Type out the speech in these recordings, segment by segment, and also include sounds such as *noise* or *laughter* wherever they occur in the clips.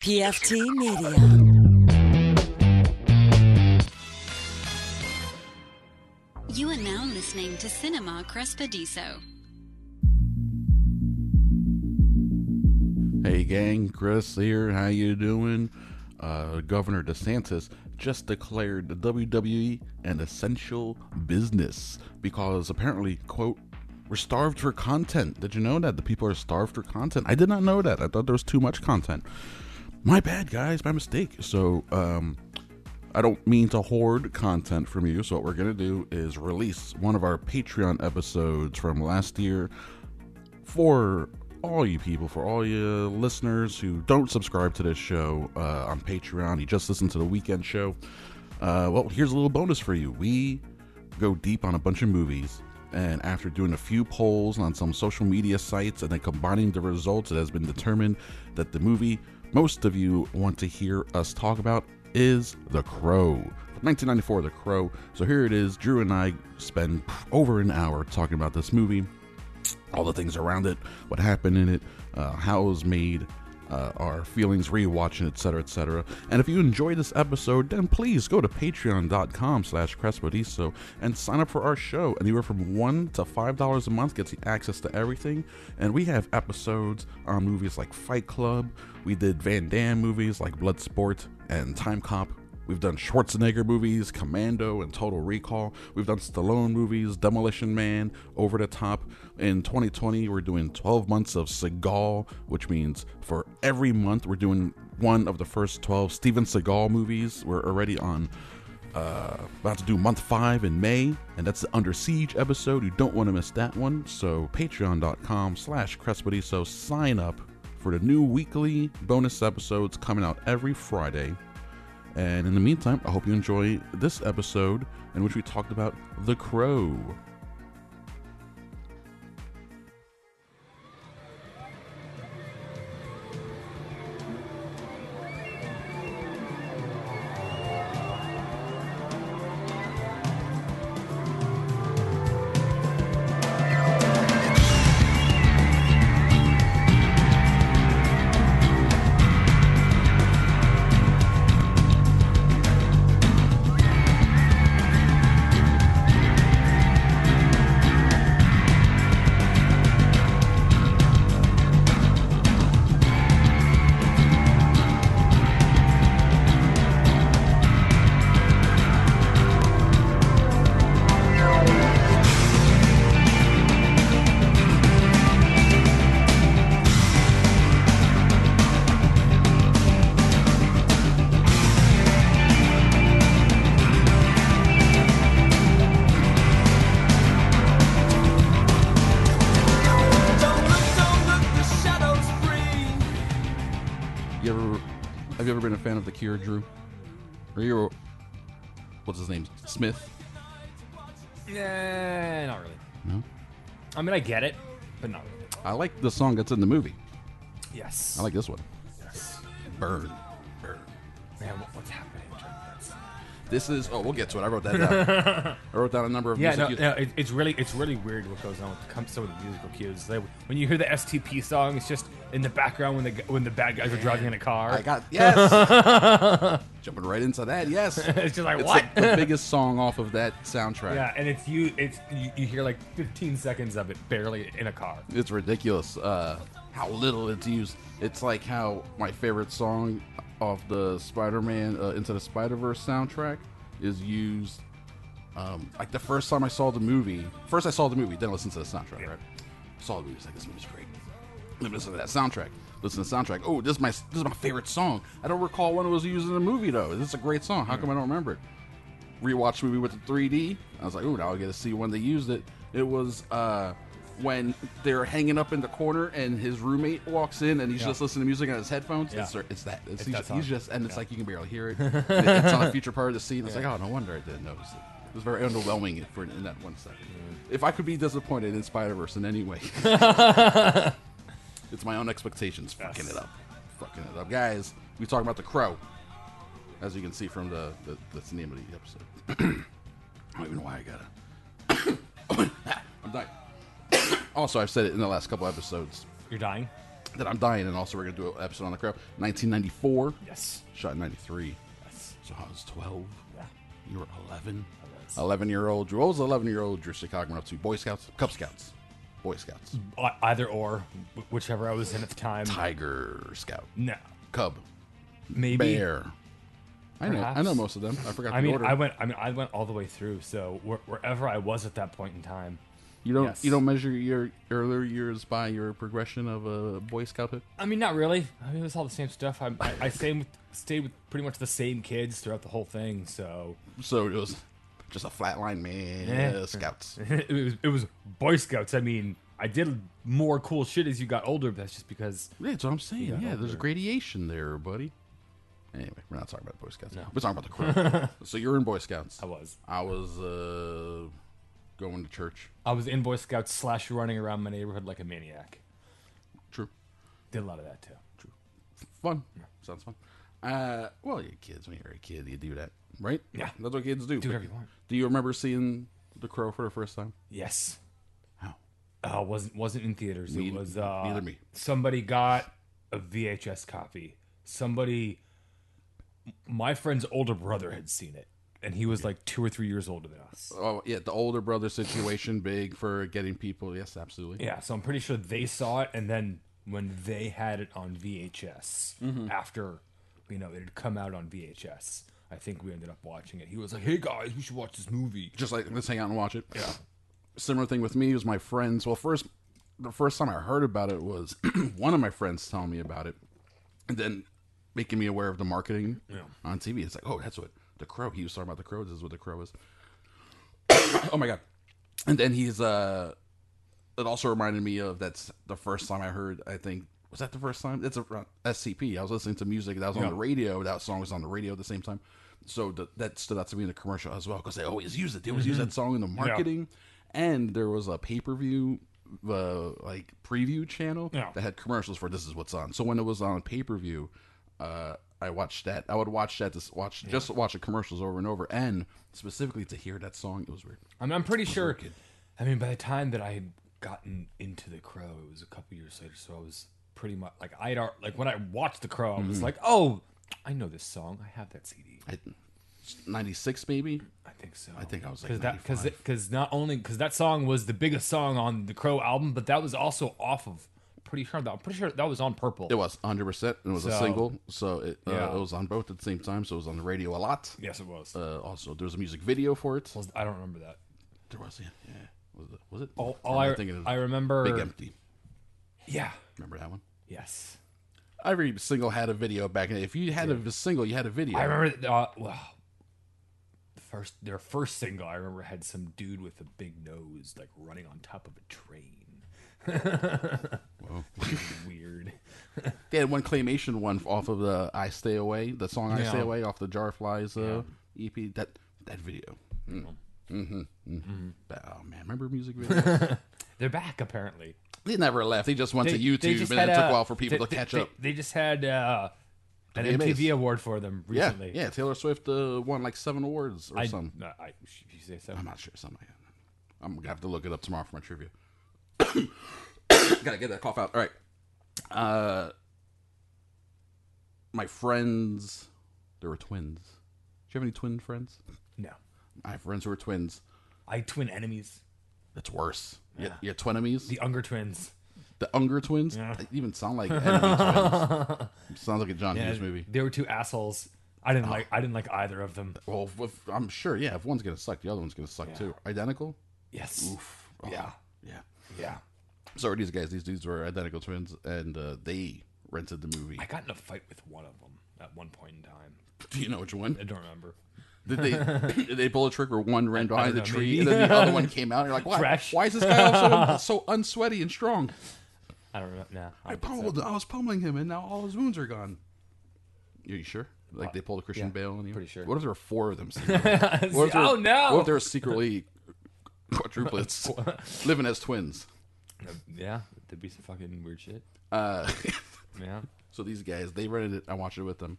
PFT Media. You are now listening to Cinema Crespodiso. Hey gang, Chris here. How you doing? Uh, Governor DeSantis just declared the WWE an essential business because apparently, quote, we're starved for content. Did you know that the people are starved for content? I did not know that. I thought there was too much content. My bad, guys. My mistake. So, um, I don't mean to hoard content from you. So what we're gonna do is release one of our Patreon episodes from last year for all you people, for all you listeners who don't subscribe to this show uh, on Patreon, you just listen to the weekend show. Uh, well, here's a little bonus for you. We go deep on a bunch of movies, and after doing a few polls on some social media sites and then combining the results, it has been determined that the movie most of you want to hear us talk about is The Crow. 1994, The Crow. So here it is. Drew and I spend over an hour talking about this movie all the things around it, what happened in it, uh, how it was made, uh, our feelings rewatching, etc., etc. And if you enjoyed this episode, then please go to patreon.com slash crespodiso and sign up for our show. Anywhere from one to five dollars a month gets you access to everything. And we have episodes on movies like Fight Club. We did Van Damme movies like Bloodsport and Time Cop. We've done Schwarzenegger movies, Commando and Total Recall. We've done Stallone movies, Demolition Man, Over the Top. In 2020, we're doing 12 months of Seagal, which means for every month we're doing one of the first 12 Steven Seagal movies. We're already on uh, about to do month five in May, and that's the Under Siege episode. You don't want to miss that one. So patreon.com slash Crespodiso. Sign up for the new weekly bonus episodes coming out every Friday. And in the meantime, I hope you enjoy this episode in which we talked about The Crow. Been a fan of The Cure, Drew? Or you what's his name? Smith? Yeah, not really. No. I mean, I get it, but not really. I like the song that's in the movie. Yes. I like this one. Yes. Burn. Burn. Man, what, what's happening? This? This is oh we'll get to it. I wrote that down. *laughs* I wrote down a number of Yeah, music no, cues. no it, it's really it's really weird what goes on with some of the musical cues. Like, when you hear the STP song, it's just in the background when the when the bad guys are driving in a car. I got yes. *laughs* Jumping right into that. Yes. *laughs* it's just like It's what? the, the biggest song off of that soundtrack. yeah, and it's you. It's you, you hear like 15 seconds of it barely in a car. It's ridiculous uh, how little it's used. It's like how my favorite song off the Spider-Man uh, Into the Spider-Verse soundtrack is used. Um, like the first time I saw the movie, first I saw the movie, then I listened to the soundtrack. Right? Saw the movie, it's like this movie's great. Let me listen to that soundtrack. Listen to the soundtrack. Oh, this is my this is my favorite song. I don't recall when it was used in the movie though. This is a great song. How come I don't remember it? Rewatched movie with the 3D. I was like, oh, now I get to see when they used it. It was uh, when they're hanging up in the corner and his roommate walks in and he's Yeah. just listening to music on his headphones. Yeah. It's, it's that. It's, It's he's, that he's just and it's Yeah. like you can barely hear it. *laughs* it's on a future part of the scene. It's like, oh, no wonder I didn't notice it. It was very underwhelming for in that one second. If I could be disappointed in Spider Verse in any way, *laughs* it's my own expectations fucking Yes. it up, fucking it up, guys. We talking about the Crow, as you can see from the, the that's the name of the episode. *clears throat* I don't even know why I gotta. *coughs* *coughs* I'm dying. *coughs* also, I've said it in the last couple episodes. You're dying. that I'm dying, and also we're gonna do an episode on the Crow. 1994, Yes. shot in '93. Yes. So I was 12. Yeah. You were 11. was. 11 year old Drew. What was 11 year old Drew Chicago up to? Boy Scouts, Cub Scouts, Boy Scouts, I- Either or, wh- whichever I was in at the time. Tiger Scout, No. Cub, Maybe. Bear. I know. I Perhaps. know most of them. I forgot. I the mean, order. I went. I mean, I went all the way through. So where, wherever I was at that point in time, You don't. yes. You don't measure your earlier years by your progression of a Boy Scouthood. I mean, not really. I mean, it was all the same stuff. I, I, I stayed with stayed with pretty much the same kids throughout the whole thing. So So it was just a flatline man. Yeah. uh, Scouts. *laughs* it was it was Boy Scouts. I mean, I did more cool shit as you got older. But that's just because Yeah, that's what I'm saying. Yeah, Yeah, there's a gradation there, buddy. Anyway, we're not talking about Boy Scouts. No. We're talking about the *laughs* crew. so you're in Boy Scouts. I was I was uh, going to church. I was in Boy Scouts slash running around my neighborhood like a maniac. True. Did a lot of that too. True. Fun. Sounds fun. Uh, well, you're kids. When you're a kid, you do that, right? Yeah. That's what kids do. Do whatever you want. Do you remember seeing The Crow for the first time? Yes. How? Uh, wasn't wasn't in theaters. Me- it was uh, neither me. Somebody got a VHS copy. Somebody, my friend's older brother had seen it, and he was like two or three years older than us. Oh, yeah, the older brother situation, *laughs* big for getting people. Yes, absolutely. Yeah, so I'm pretty sure they saw it, and then when they had it on VHS Mm-hmm. after, you know, it had come out on VHS, I think we ended up watching it. He was like, "Hey guys, we should watch this movie." Just like let's hang out and watch it. Yeah. Similar thing with me was my friends. Well, first, the first time I heard about it was *clears throat* one of my friends telling me about it, and then making me aware of the marketing on TV. It's like, oh, that's what the Crow. He was talking about the Crow. This is what the Crow is. *coughs* oh my god! And then he's uh, it also reminded me of that's the first time I heard. I think was that the first time? It's a uh, STP. I was listening to music that was on Yeah. the radio. That song was on the radio at the same time. So the, that stood out to me in the commercial as well because they always use it. They always use that song in the marketing. And there was a pay per view, uh, like preview channel Yeah. that had commercials for this is what's on. So when it was on pay per view, uh, I watched that. I would watch that to s- watch just watch the commercials over and over, and specifically to hear that song. It was weird. I mean, I'm pretty sure. I mean, by the time that I had gotten into the Crow, it was a couple years later. So I was pretty much like I'd like when I watched the Crow, I Mm-hmm. was like, "Oh, I know this song. I have that CD." I, 96 maybe. I think so. I think I was like because that because 95. because not only because that song was the biggest song on the Crow album, but that was also off of. Pretty sure that I'm pretty sure that was on Purple. It was 100. percent It was a So- single, so it uh, Yeah. it was on both at the same time. So it was on the radio a lot. yes, it was. Uh, also, there was a music video for it. Was- I don't remember that. There was, yeah, yeah. Was it? Was it? All, Or all am I, thinking of I remember. Big Empty. Yeah. Remember that one? Yes. Every single had a video back in. If you had a single, you had a video. I remember. Uh, well, the first their first single I remember had some dude with a big nose like running on top of a train. *laughs* Weird. They had one claymation one off of the "I Stay Away," the song "I Yeah. Stay Away" off the Jar Flies uh, EP. That that video. Mm. Mm-hmm. Mm-hmm. Oh man, remember music videos? *laughs* They're back apparently. they never left. They just went to YouTube, and it took a- while for people they- to catch they- up. They just had uh, an VMAs. MTV award for them Yeah, recently. yeah. Taylor Swift uh, won like seven awards or I, something. no, I, you say so. I'm not sure. Something. I'm gonna have to look it up tomorrow for my trivia. *coughs* Gotta get that cough out. All right. Uh, my friends, there were twins. Do you have any twin friends? No, I have friends who are twins. I twin enemies, That's worse. Yeah, Yeah. yeah twinemies. the Unger twins. The Unger twins. Yeah. They even sound like enemy twins. *laughs* Sounds like a John Yeah, Hughes movie. They were two assholes. I didn't like. I didn't like either of them. Well, if, I'm sure. Yeah, if one's gonna suck, the other one's gonna suck Yeah. too. Identical. Yes. Oof. Oh, Yeah. Yeah. Yeah. So are these guys? These dudes were identical twins, and uh, they rented the movie. I got in a fight with one of them at one point in time. Do you know which one? I don't remember. Did they *laughs* did they pull a trick where one ran behind the know, tree maybe. and then the other one *laughs* came out? And you're like, why? Why is this guy also *laughs* so unsweaty and strong? I don't know. Nah, I I don't so. I was pummeling him, and now all his wounds are gone. Are you sure? Like they pulled a Christian yeah, Bale on you? pretty sure. What if there were four of them? secretly? What if there- oh no! What if they were secretly quadruplets living as twins? yeah, there'd be some fucking weird shit. Uh, *laughs* Yeah. so these guys, they rented it. I watched it with them,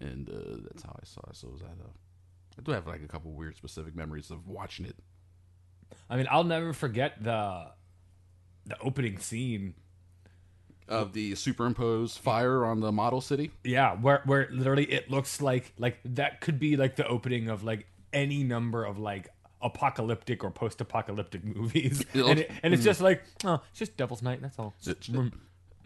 and uh, that's how I saw it. So it was that. Uh, I do have like a couple weird specific memories of watching it. I mean, I'll never forget the the opening scene of the superimposed fire on the model city. Yeah, where where literally it looks like like that could be like the opening of like any number of like apocalyptic or post-apocalyptic *laughs* movies, and, it, and it's just like oh, it's just Devil's Night. That's all. It's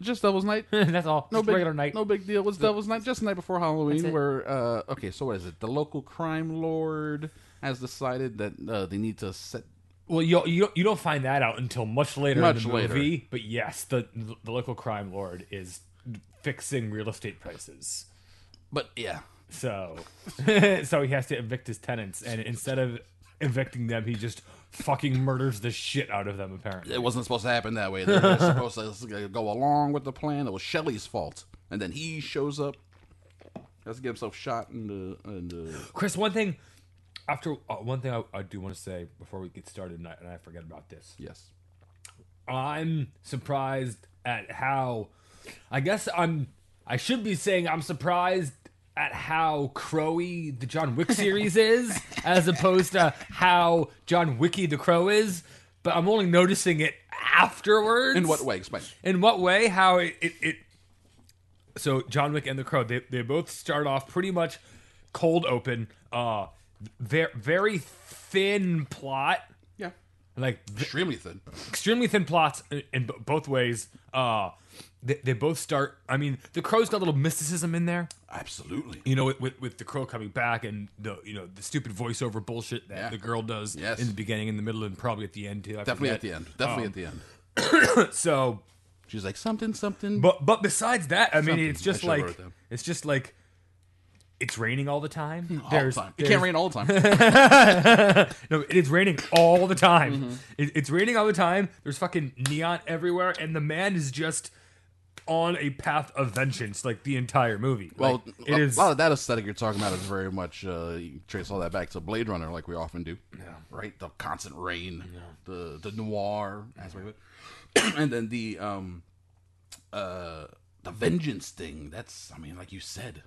just Devil's Night. *laughs* that's all. No Just big, regular night. no big deal. What's Devil's Night? Just the night before Halloween, where uh, okay, so what is it? The local crime lord has decided that uh, they need to set. Well, you you you don't find that out until much later Much in the later. movie. But yes, the the local crime lord is fixing real estate prices. But yeah, So *laughs* so he has to evict his tenants, and instead of evicting them, he just fucking murders the shit out of them. Apparently, it wasn't supposed to happen that way. They were supposed to go along with the plan. It was Shelley's fault, and then he shows up, has to get himself shot in the in the. Chris, one thing after uh, one thing I, I do want to say before we get started, and I, and I forget about this. Yes, I'm surprised at how. I guess I'm. I should be saying I'm surprised at how crowy the John Wick series is, as opposed to how John Wicky the Crow is. But I'm only noticing it afterwards. in what way? Explain. In what way? How it, it, it so John Wick and the Crow, they they both start off pretty much cold open, uh very very thin plot, Yeah, like extremely thin. extremely thin plots in, in both ways. Uh they, they both start I mean, the Crow's got a little mysticism in there. Absolutely. You know, with, with, with the crow coming back and the you know the stupid voiceover bullshit that Yeah. the girl does Yes. in the beginning, in the middle, and probably at the end too. I Definitely at the end. Definitely at the end. *coughs* So She's like something, something. But but besides that, I mean, Something. it's I just should've like wrote it down. it's just like it's raining all the time. all the time. It can't rain all the time. *laughs* No, it is raining all the time. Mm-hmm. It, it's raining all the time. There's fucking neon everywhere, and the man is just on a path of vengeance like the entire movie. Well, Like, it a is. lot of that aesthetic you're talking about is very much uh, you trace all that back to Blade Runner, like we often do. Yeah. Right, the constant rain, the the noir aspect of it, *clears throat* and then the um, uh, the vengeance thing. That's, I mean, like you said,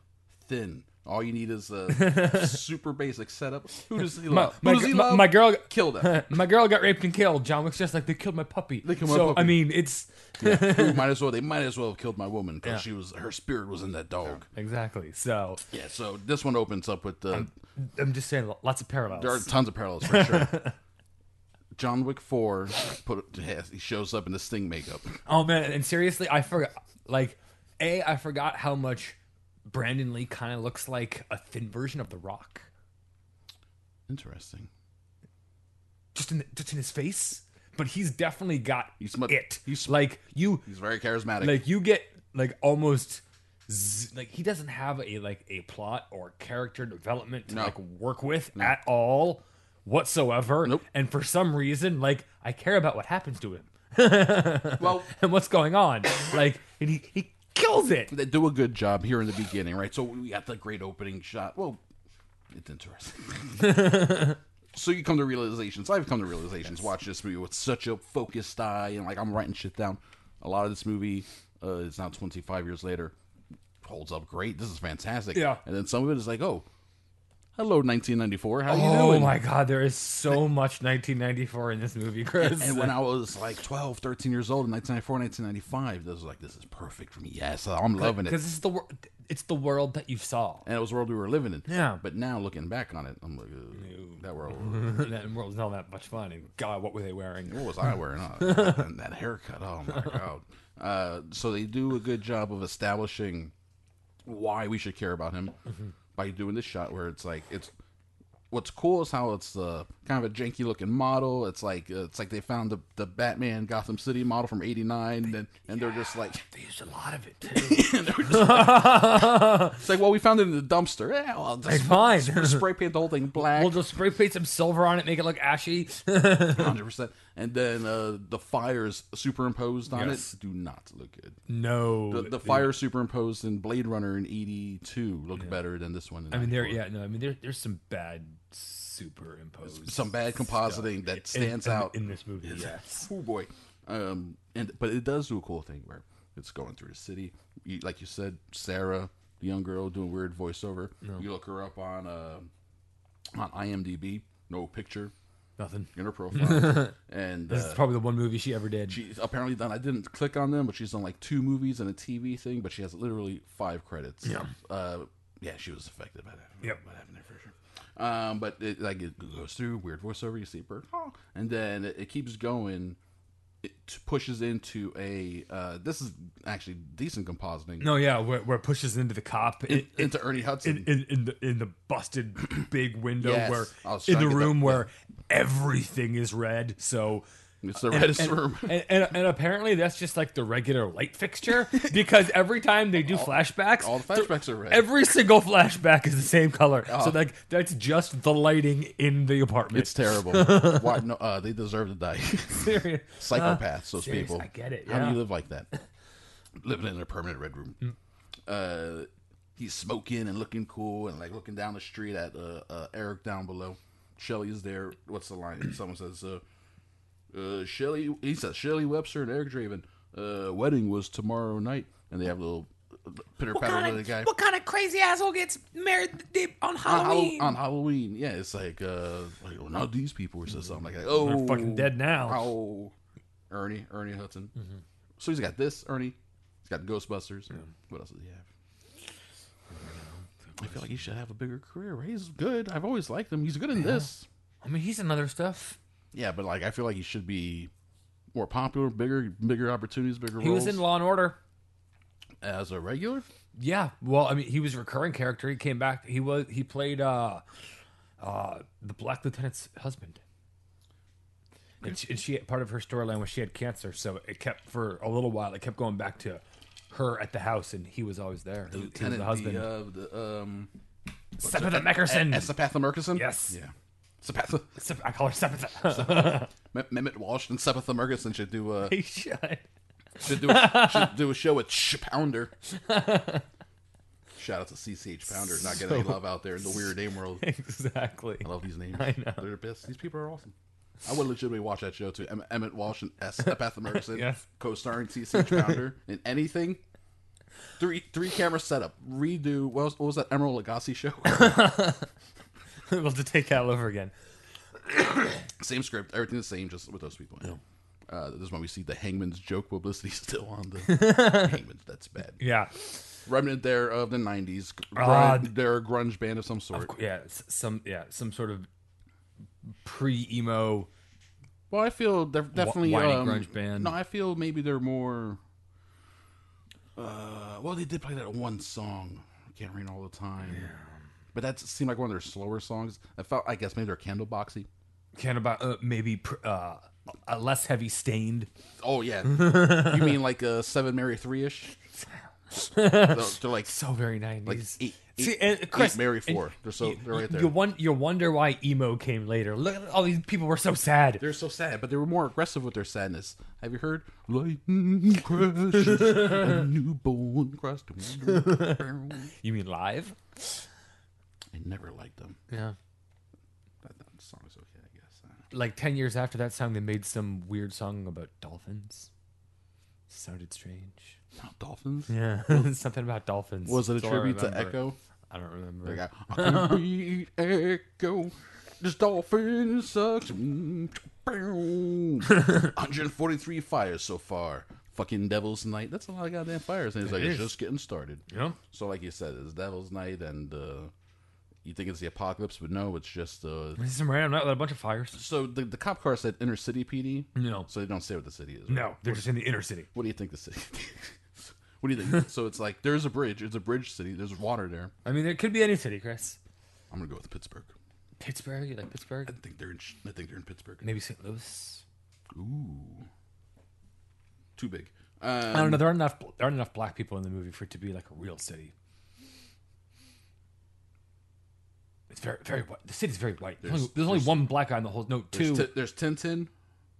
thin. All you need is a *laughs* super basic setup. Who does he my, love? my, Who does he my, love? my girl, Kill them. *laughs* my girl got raped and killed. John Wick's just like they killed my puppy. They killed my so, puppy. I mean, it's Who *laughs* might as well? They might as well have killed my woman because Yeah. she was her spirit was in that dog. exactly. So Yeah. So this one opens up with uh, the. I'm just saying, lots of parallels. There are tons of parallels for sure. John Wick Four put he shows up in the Sting makeup. Oh man, and seriously, I forgot. Like, a, I forgot how much Brandon Lee kind of looks like a thin version of The Rock, Interesting. just in just in his face. But he's definitely got He's mu- it. he's- like you, He's very charismatic. like you get like almost z- like he doesn't have a like a plot or character development to No. like work with at all whatsoever. Nope. And for some reason, like I care about what happens to him *laughs* well, and what's going on. like and he he kills it. they do a good job here in the beginning, right? So we got the great opening shot. Well, it's interesting. *laughs* so you come to realizations. I've come to realizations. Watch this movie with such a focused eye, and like I'm writing shit down. A lot of this movie uh, is now 25 years later. Holds up great. This is fantastic. Yeah. And then some of it is like, oh, hello, 1994. How you Oh doing? my god, there is so much 1994 in this movie, *laughs* Chris. And when I was like 12, 13 years old in 1994, 1995, this was like, this is perfect for me. Yes, I'm loving it. because is the wor- it's the world that you saw. And it was the world we were living in. Yeah. But now looking back on it, I'm like, Ugh, that world. *laughs* that world's not that much fun. And God, what were they wearing? What was I wearing? *laughs* Oh, and that haircut. Oh my god. Uh, so they do a good job of establishing why we should care about him by doing this shot where it's like it's. What's cool is how it's uh, kind of a janky looking model. It's like uh, it's like they found the, the Batman Gotham City model from '89, and, then- and they're just like, They used a lot of it too. *laughs* it's like, well, we found it in the dumpster. Yeah, well, just It's fine. spray paint the whole thing black. we'll just spray paint some silver on it, make it look ashy. *laughs* hundred percent. And then uh, the fires superimposed on Yes. it do not look good. no, The, the fire superimposed in Blade Runner in '82 look better than this one. In I mean, there, yeah, no, I mean, there, there's some bad superimposed, some bad compositing that stands in- out in this movie. Yes, *laughs* Oh boy. Um, and but it does do a cool thing where it's going through the city. You, like you said, Sarah, the young girl, doing weird voiceover. You look her up on uh, on IMDb. No picture. Nothing in her profile. *laughs* and This uh, is probably the one movie she ever did. she's apparently done. I didn't click on them, but she's done like two movies and a TV thing. But she has literally five credits. Yeah. Uh, yeah, she was affected by that. Yep. What happened there for sure. Um, but it, like it goes through weird voiceover. You see bird, oh, and then it, it keeps going. It pushes into a. Uh, this is actually decent compositing. no, yeah, where, where it pushes into the cop in, In- into Ernie Hudson. in, in, in the in the busted *clears throat* big window Yes, where in the room where everything is red. So it's the reddest and, room. and, and, and apparently that's just like the regular light fixture *laughs* because every time they do flashbacks, all the flashbacks are red. Every single flashback is the same color. Oh. So like that's just the lighting in the apartment. It's terrible. *laughs* Why? No, uh, they deserve to die. *laughs* serious. Psychopaths, those serious, people. I get it, How do you live like that? Living in a permanent red room. Uh, he's smoking and looking cool and like looking down the street at uh, uh, Eric down below. Shelly is there. What's the line? Someone says, uh, uh, Shelly, he says, Shelly Webster and Eric Draven, uh, wedding was tomorrow night. And they have a little pitter patter with the guy. What kind of crazy asshole gets married on on, Hall- on Halloween. Yeah, it's like, uh, like well, not these people or something like that. Oh, They're fucking dead now. Oh, Ernie, Ernie Hudson. So he's got this Ernie. He's got Ghostbusters. What else does he have? I feel like he should have a bigger career. right? He's good. I've always liked him. He's good in this. I mean, he's in other stuff. Yeah, but like I feel like he should be more popular, bigger, bigger opportunities, bigger He roles. was in Law and Order. as a regular. Yeah, well, I mean, he was a recurring character. He came back. He was he played uh, uh, the Black Lieutenant's husband. And she, and she part of her storyline was she had cancer, so it kept for a little while. It kept going back to her at the house, and he was always there. He, he was Lieutenant, the husband. The, uh, the, um, Sepetha Merkerson. Sepatha. Yes. Yeah. Sepatha. Sep- I call her. Mem- *laughs* M. Emmet Walsh and Sepatha Merkerson should do uh, he should. should do a, should do a show with Sh Pounder. Shout out to CCH Pounder, not getting any love out there in the weird name world. exactly. I love these names. I know. They're the best. These people are awesome. I would legitimately watch that show too. Em- Emmet Walsh and S. Merkerson Yes. co-starring CCH Pounder in anything. Three three camera setup. Redo. What was, what was that Emeril Lagasse show? *laughs* *laughs* we'll have to take that all over again. *coughs* same script, everything the same, just with those people. in it. Uh, this is when we see the Hangman's joke publicity *laughs* still on the *laughs* Hangman's. That's bad. Yeah. Remnant there of the '90s. Grunge, Ah, they're a grunge band of some sort. Yeah, s- some yeah, some sort of pre emo. Well, I feel they're definitely whiny um, grunge band. No, I feel maybe they're more. Uh, well, they did play that one song. I can't read all the time. But that seemed like one of their slower songs. I felt, I guess, maybe they're Candleboxy. Of uh, maybe pr- uh, a less heavy Staind. Oh yeah, you mean like a Seven Mary Three ish? *laughs* they're, they're like So very nineties. like eight, eight, See, and eight Chris, Mary and Four. They're so they're right there. You, won- you wonder why emo came later. Look at all these people were so sad. They're so sad, but they were more aggressive with their sadness. Have you heard? *laughs* Lightning crashes, a newborn window. *laughs* You mean live? I never liked them. Yeah. That, that song is okay, I guess. Like ten years after that song, they made some weird song about dolphins. Sounded strange. Not dolphins. Yeah, *laughs* something about dolphins. Was it a That's all I tribute to remember. Ecco? I don't remember. Got *laughs* I can beat Ecco. This dolphin sucks. *laughs* Mm, boom. 143 fires so far. Fucking Devil's Night. That's a lot of goddamn fires. And he's like, It it's just getting started. Yeah. So, like you said, it's Devil's Night, and uh, you think it's the apocalypse, but no, it's just. Uh, some random night with a bunch of fires. so the, the cop car said inner city PD. No. So they don't say what the city is. right? No, they're just in the inner city. What do you think the city? *laughs* what do you think? *laughs* so it's like there's a bridge. It's a bridge city. There's water there. I mean, it could be any city, Chris. I'm gonna go with Pittsburgh. Pittsburgh, you like Pittsburgh? I think they're in. I think they're in Pittsburgh. Maybe St. Louis. Ooh, too big. Um, I don't know. There aren't enough. There aren't enough black people in the movie for it to be like a real city. It's very, very white. The city's very white. There's, There's- only, there's only one black guy in the whole. No, There's, two. There's Tin Tin.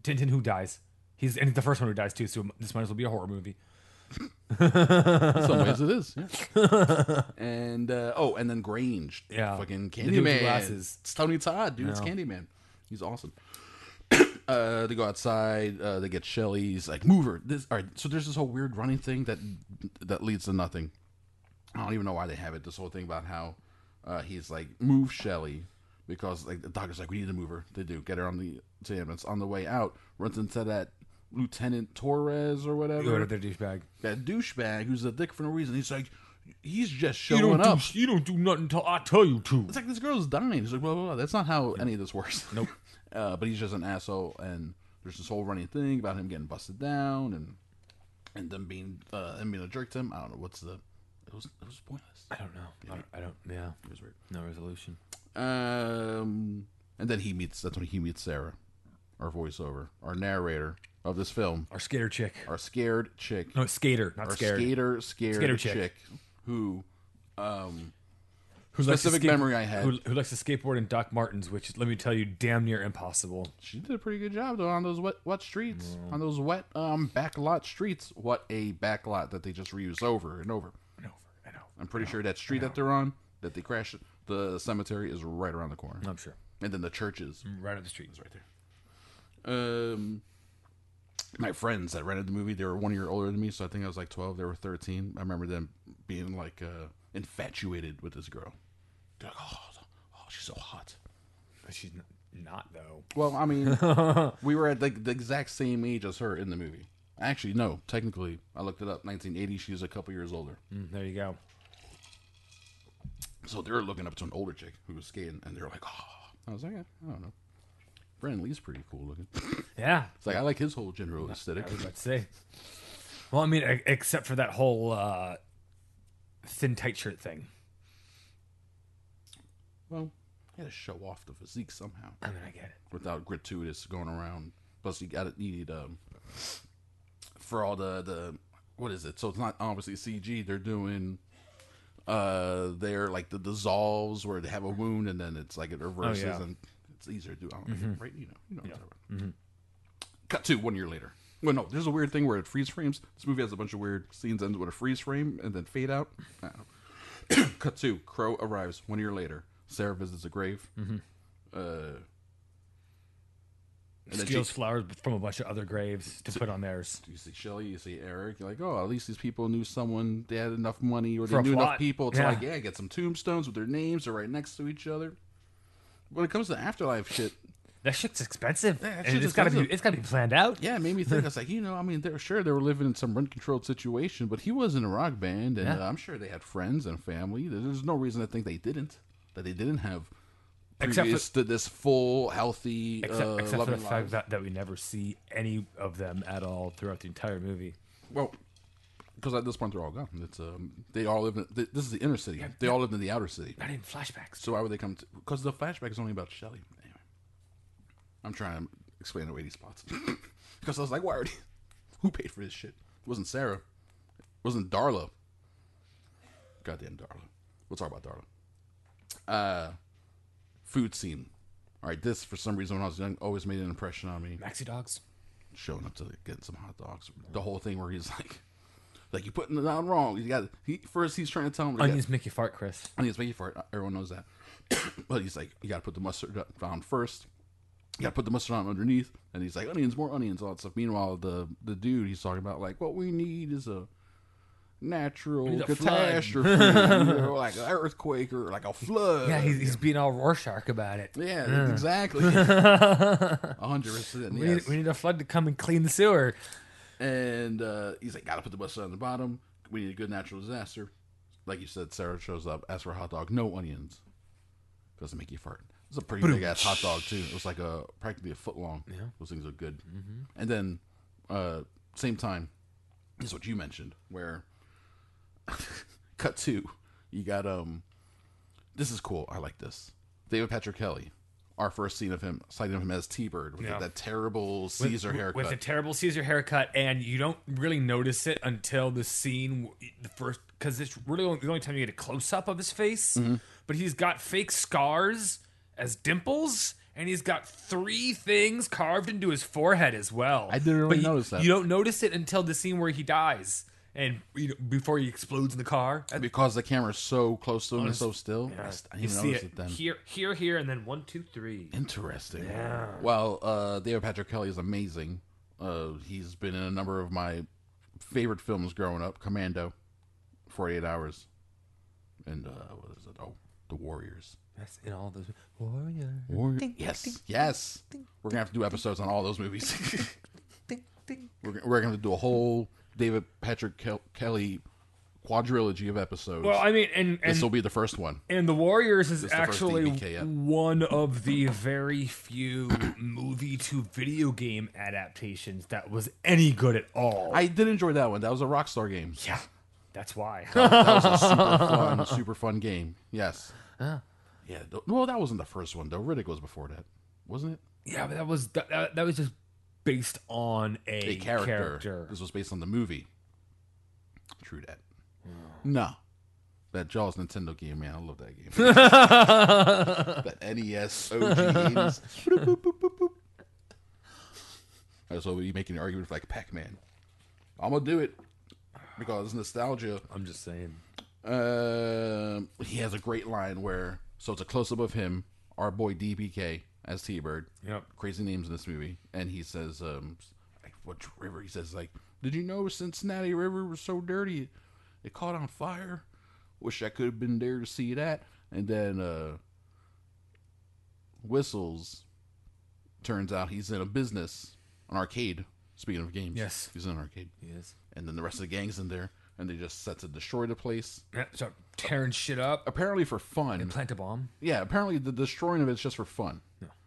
Tintin who dies. He's and he's the first one who dies too. So this might as well be a horror movie. In some ways, it is. Yeah. *laughs* and uh, oh, and then Grange. Yeah. Fucking The dude with the Candyman. glasses. It's Tony Todd, dude. It's Candyman. He's awesome. *coughs* uh, they go outside. Uh, they get Shelly's like move her. This all right. So there's this whole weird running thing that that leads to nothing. I don't even know why they have it. This whole thing about how uh, he's like move Shelly, because like the doctor's like, we need to move her. They do get her on the to ambulance. On the way out, runs into that Lieutenant Torres or whatever. Go to their douchebag. that douchebag who's a dick for no reason. He's like, he's just showing up. Do, you don't do nothing until I tell you to. It's like this girl's dying. He's like, blah blah blah. That's not how any of this works. *laughs* Nope. uh, but he's just an asshole, and there's this whole running thing about him getting busted down and and them being uh, him being a jerk to him. I don't know what's the. It was it was pointless. I don't know. I don't, I don't. Yeah. It was weird. No resolution. Um, and then he meets. That's when he meets Sarah, our voiceover, our narrator of this film, Our skater chick. our scared chick, No, skater, not our scared. skater scared Skater chick. chick. who, um, Who likes to specific skate- memory I had. Who, who likes to skateboard in Doc Martens, which is, let me tell you, damn near impossible. she did a pretty good job though on those wet wet streets, on those wet um backlot streets. What a backlot that they just reuse over and over. And over and over. I'm pretty sure that street that they're on, that they crashed, the cemetery is right around the corner, I'm sure. and then the church is Right up the street. Is right there. Um, my friends that rented the movie, they were one year older than me, so I think I was like 12. They were 13. I remember them being like uh, infatuated with this girl. They're like, oh, oh, she's so hot. But she's n- not, though. Well, I mean, *laughs* we were at like the exact same age as her in the movie. Actually, no, technically, I looked it up. 1980, she was a couple years older. Mm, there you go. So they're looking up to an older chick who was skating, and they're like, oh. I was like, yeah, I don't know. Brandon Lee's pretty cool looking. *laughs* Yeah. It's like I like his whole general aesthetic. I was about to say. Well, I mean, e- except for that whole uh, thin tight shirt thing. Well, he had to show off the physique somehow I mean, I get it. without gratuitous going around. Plus, you got to need um for all the the what is it? So it's not obviously CG. They're doing uh they're like the dissolves where they have a wound and then it's like it reverses yeah. and it's easier to do. I don't know, right? You know, you know. what I'm. Cut to one year later. Well, no, there's a weird thing where it freeze frames. This movie has a bunch of weird scenes ends with a freeze frame and then fade out. I don't know. *coughs* Cut to Crow arrives one year later. Sarah visits a grave. Uh, and Steals she, flowers from a bunch of other graves to put on theirs. you see Shelly, you see Eric. You're like, oh, at least these people knew someone. They had enough money, or they knew enough people to Yeah. like, yeah, get some tombstones with their names. They're right next to each other. When it comes to afterlife shit, That shit's expensive. Yeah, that shit's it's gotta be it's gotta be planned out. yeah, it made me think. I was like, *laughs* you know, I mean, they're sure they were living in some rent controlled situation, but he was in a rock band, and Yeah. uh, I'm sure they had friends and family. There's no reason to think they didn't. That they didn't have. Except for- to this full, healthy, Except, uh, except for the fact that, that we never see any of them at all throughout the entire movie. Well, because at this point they're all gone. It's um, they all live in. th- This is the inner city. They all live in the outer city. Not even flashbacks. So why would they come? Because the flashback is only about Shelly. Anyway, I'm trying to explain away these spots because *laughs* I was like, why are they? *laughs* Who paid for this shit? It wasn't Sarah. It wasn't Darla. Goddamn Darla. We'll talk about Darla. Uh, food scene. All right, this for some reason when I was young always made an impression on me. Maxi dogs. Showing up to get some hot dogs. The whole thing where he's like, like you putting it down wrong. You got he first he's trying to tell him Onions make you fart, Chris. onions make you fart. Everyone knows that. *coughs* but he's like, you got to put the mustard on first. You got to put the mustard on underneath. And he's like, onions, more onions, all that stuff. Meanwhile, the the dude he's talking about, like, what we need is a natural need catastrophe, you *laughs* know, like an earthquake or like a flood. Yeah, he's, he's being all Rorschach about it. yeah, exactly. *laughs* A hundred percent. We, yes. need, we need a flood to come and clean the sewer. And uh, he's like, gotta put the mustard on the bottom. We need a good natural disaster. Like you said, Sarah shows up, asks for a hot dog, no onions. Doesn't make you fart. It's a pretty big ass hot dog too. It was like a practically a foot long. Yeah, those things are good. And then, uh, same time, is what you mentioned, where *laughs* cut two, you got um, this is cool. I like this. David Patrick Kelly. Our first scene of him, sighting of him as T Bird with Yeah. that terrible Caesar with, haircut. With a terrible Caesar haircut, and you don't really notice it until the scene, the first, because it's really only, the only time you get a close up of his face. Mm-hmm. But he's got fake scars as dimples, and he's got three things carved into his forehead as well. I didn't really But you- notice that. You don't notice it until the scene where he dies, and you know, before he explodes in the car. because the camera's so close to him and so still. I Yeah, st- I you didn't even see notice it, it then. here, here, here, and then one, two, three. Interesting. Yeah. Well, uh, David Patrick Kelly is amazing. Uh, he's been in a number of my favorite films growing up: Commando, Forty Eight Hours, and uh, what is it? Oh, the Warriors. That's in all those warrior. Warrior. Yes, yes. We're gonna have to do episodes on all those movies. Ding, ding. we're *laughs* we're gonna do a whole David Patrick Kel- Kelly quadrilogy of episodes. Well, I mean, and this will be the first one. And The Warriors is is actually one of the very few movie to video game adaptations that was any good at all. I did enjoy that one. That was a Rockstar game. yeah, that's why. *laughs* That was a super *laughs* fun, super fun game. Yes. Yeah. th- Well, that wasn't the first one though. Riddick was before that, wasn't it? yeah, but that was that, that, that was just based on a, A character. character. This was based on the movie. True that. No. That Jaws Nintendo game, man. I love that game. that NES OG 80s. Boop, boop, boop, boop, boop. That's what we making an argument for like Pac Man. I'm gonna do it because nostalgia. I'm just saying. Um, he has a great line where so it's a close up of him, our boy DPK as T Bird. Yep. Crazy names in this movie, and he says, um, what river? He says like, did you know Cincinnati River was so dirty, it caught on fire? Wish I could have been there to see that. And then uh, whistles. Turns out he's in a business, an arcade. Speaking of games, Yes. he's in an arcade, Yes. and then the rest of the gang's in there, and they just set to destroy the place Yeah, start tearing shit up. apparently for fun. And plant a bomb. Yeah, apparently the destroying of it's just for fun.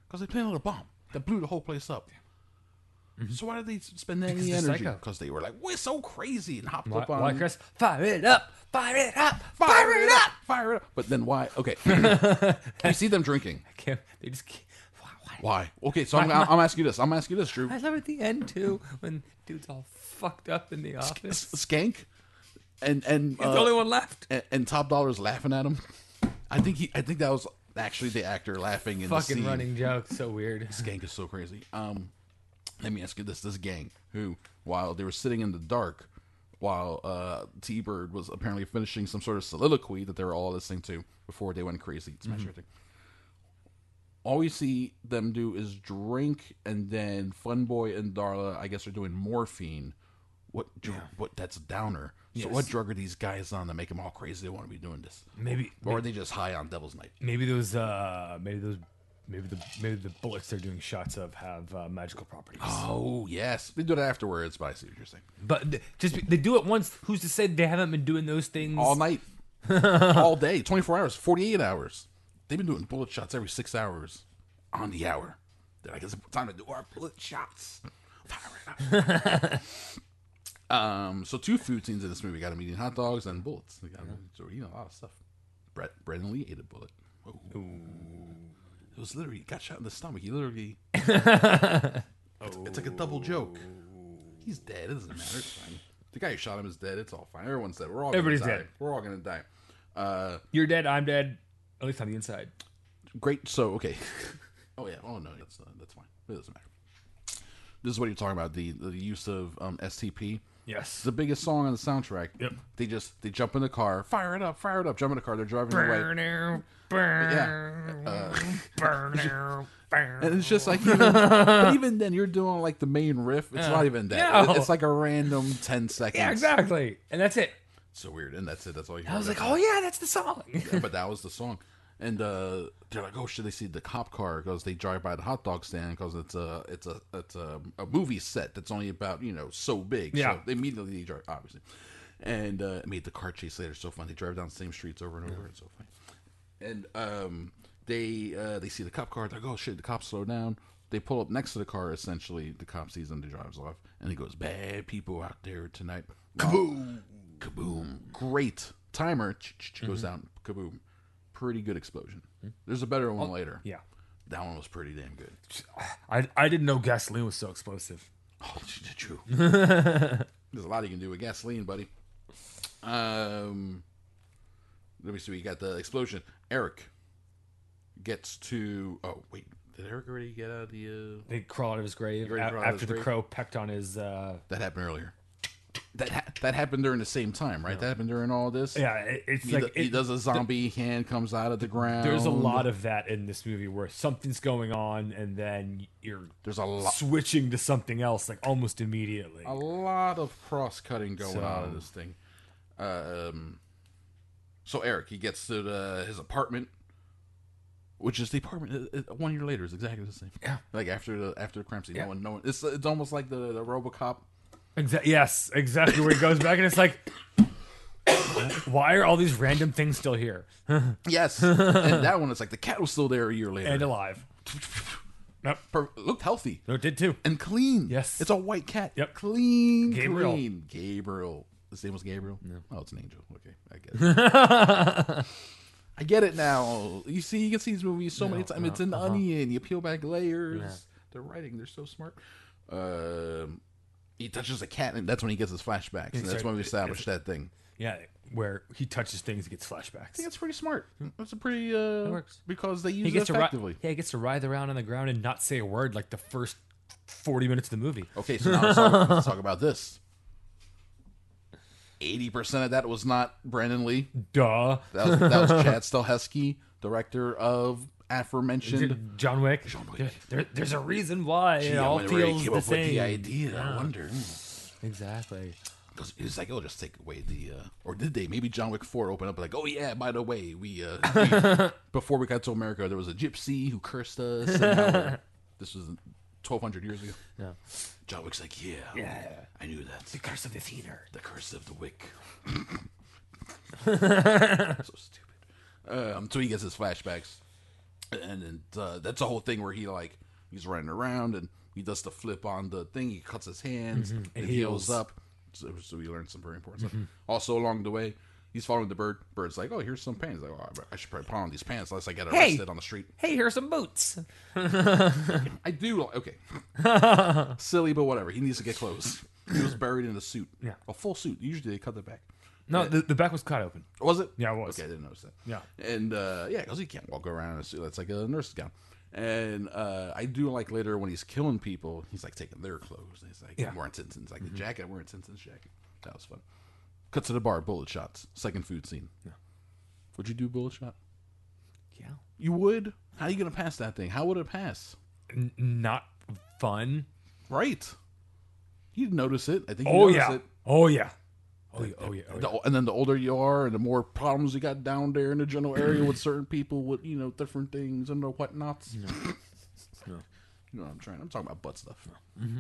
Because they planted a bomb that blew the whole place up. So why did they spend any energy? Because they were like, we're so crazy and hopped Why, up on why, Chris? Fire it up! Fire it up! fire it up, fire it up. But then why? Okay, *laughs* you see them drinking. I Can't, they just can't. Why? why? Why? Okay, so I'm, I'm, I'm asking you this. I'm asking you this, Drew. I love at the end too when dude's all fucked up in the office. Skank and and uh, the only one left. and, and Top Dollar's laughing at him. I think he. I think that was actually the actor laughing in the Fucking scene. running joke, so weird. This gang is so crazy. Um, let me ask you this: This gang, who, while they were sitting in the dark, while uh, T Bird was apparently finishing some sort of soliloquy that they were all listening to before they went crazy, smash everything. All we see them do is drink, and then Fun Boy and Darla, I guess, are doing morphine. What? dr- What? That's a downer. So, what drug are these guys on that make them all crazy? They want to be doing this, Maybe, or are they just high on Devil's Night? maybe those, uh, maybe those, maybe the, maybe the bullets they're doing shots of have uh, magical properties. Oh yes, they do it afterwards. But I see what you're saying. But th- just be- they do it once. Who's to say they haven't been doing those things all night, *laughs* all day, 24 hours, 48 hours. They've been doing bullet shots every six hours on the hour. They're like, it's time to do our bullet shots. *laughs* *laughs* Fire it up. um, so two food scenes in this movie. Got him eating hot dogs and bullets. They got so you know a lot of stuff. Brett, Brendan Lee ate a bullet. Whoa. It was literally got shot in the stomach. He literally. *laughs* it's, it's like a double joke. He's dead. It doesn't matter. It's fine. The guy who shot him is dead. It's all fine. Everyone's dead. We're all Everybody's gonna die. dead. We're all gonna die. Uh, You're dead. I'm dead. At least on the inside. great. So okay. *laughs* oh yeah. Oh no, that's uh, that's fine. It doesn't matter. This is what you're talking about. The the use of um, STP. Yes. The biggest song on the soundtrack. Yep. They just they jump in the car, fire it up, fire it up, jump in the car. They're driving away. Yeah. Uh, *laughs* and it's just like, even, but even then, you're doing like the main riff. It's not even that. No. It's like a random ten seconds. Yeah, exactly. And that's it. So weird, and that's it. That's all you. I was like, oh yeah, that's the song. yeah, but that was the song. And uh, they're like, "Oh, should they see the cop car?" Because they drive by the hot dog stand because it's a it's a it's a, a movie set that's only about you know so big. Yeah. So they immediately they drive obviously, and uh, it made the car chase later so fun. They drive down the same streets over and over. It's so fun. And um, they uh, they see the cop car. They're like, "Oh shit!" The cops slow down. They pull up next to the car. Essentially, the cop sees them. He drives off, and he goes, "Bad people out there tonight." Kaboom! Kaboom! Great timer goes down. Kaboom! Pretty good explosion. There's a better one later. Yeah. That one was pretty damn good. I, I didn't know gasoline was so explosive. Oh, *laughs* true. There's a lot you can do with gasoline, buddy. Um, let me see. We got the explosion. Eric gets to. Oh wait, did Eric already get out of the? Uh, They crawl out of his grave already a- crawled out of after his the grave? crow pecked on his. Uh, that happened earlier. That ha- that happened during the same time, right? That happened during all this. yeah, it, it's He, like do- he does a zombie hand comes out of the ground. There's a lot of that in this movie where something's going on and then you're There's a lot. switching to something else like almost immediately. a lot of cross cutting going on in So- this thing. Um, So Eric, he gets to the, his apartment, which is the apartment. uh, uh, One year later is exactly the same. Yeah. like after the after the crime scene. Yeah. No one, no one. It's it's almost like the the RoboCop. Exa- yes, exactly. Where he goes back and it's like, why are all these random things still here *laughs* Yes, and that one is like the cat was still there a year later. and alive? Yep. Per- looked healthy No, it did too. and clean. Yes. it's a white cat. Yep. clean, Gabriel. clean. Gabriel. His name was Gabriel. Oh, it's an angel. Okay, I get it. *laughs* I get it now. You see, you can see these movies so many times. it's an uh-huh. onion. You peel back layers. They're writing. They're so smart. Um, he touches a cat, and that's when he gets his flashbacks. And that's when we it- established that thing. Yeah, where he touches things, he gets flashbacks. I think that's pretty smart. That's a pretty uh, works. because they use He it gets to ri- effectively. yeah, he gets to writhe around on the ground and not say a word like the first forty minutes of the movie. Okay, so now let's talk, *laughs* let's talk about this. Eighty percent of that was not Brandon Lee. Duh. That was, that was *laughs* Chad Stahelski, director of aforementioned. John Wick. John Wick. There, there- there's a reason why Gee, it all wonder where he feels came the up with same. the idea. I wonder. Exactly. Because he's like, oh, just take away the, uh, or did they? Maybe John Wick Four open up like, oh yeah, by the way, we, uh, *laughs* we- before we got to America, there was a gypsy who cursed us. and now we're- *laughs* this was twelve hundred years ago. Yeah. John Wick's like, yeah, Yeah. I knew that. The curse of the theater. The curse of the wick. *laughs* so stupid. Um, so he gets his flashbacks, and, and uh, that's the whole thing where he like he's running around and he does the flip on the thing. He cuts his hands and And heals heals. up. So, so we learned some very important stuff. Also along the way, he's following the bird. Bird's like, "Oh, here's some pants." Like, oh, I should probably put on these pants unless I get Hey! arrested on the street. Hey, here's some boots. *laughs* I do. Okay, *laughs* silly, but whatever. He needs to get clothes. He was buried in a suit. Yeah. a full suit. Usually they cut the back. No, the, the back was cut open. Was it? Yeah, it was. Okay, I didn't notice that. Yeah. And uh, yeah, because he can't walk around in a suit. That's like a nurse's gown. And uh, I do like later when he's killing people, he's like taking their clothes. And he's like Yeah. Mm-hmm. wearing Tintin's, like the jacket, wearing Tintin's jacket. That was fun. Cuts to the bar, bullet shots. Second food scene. Yeah. Would you do bullet shot? Yeah. You would? How are you going to pass that thing? How would it pass? N- not fun. Right. You'd notice it. I think you Oh notice yeah. it. Oh yeah. Oh yeah. Oh yeah. Oh, yeah. The- and then the older you are, and the more problems you got down there in the general area with certain people, with you know different things and the whatnots. No. *laughs* You know what I'm trying. I'm talking about butt stuff. Mm-hmm.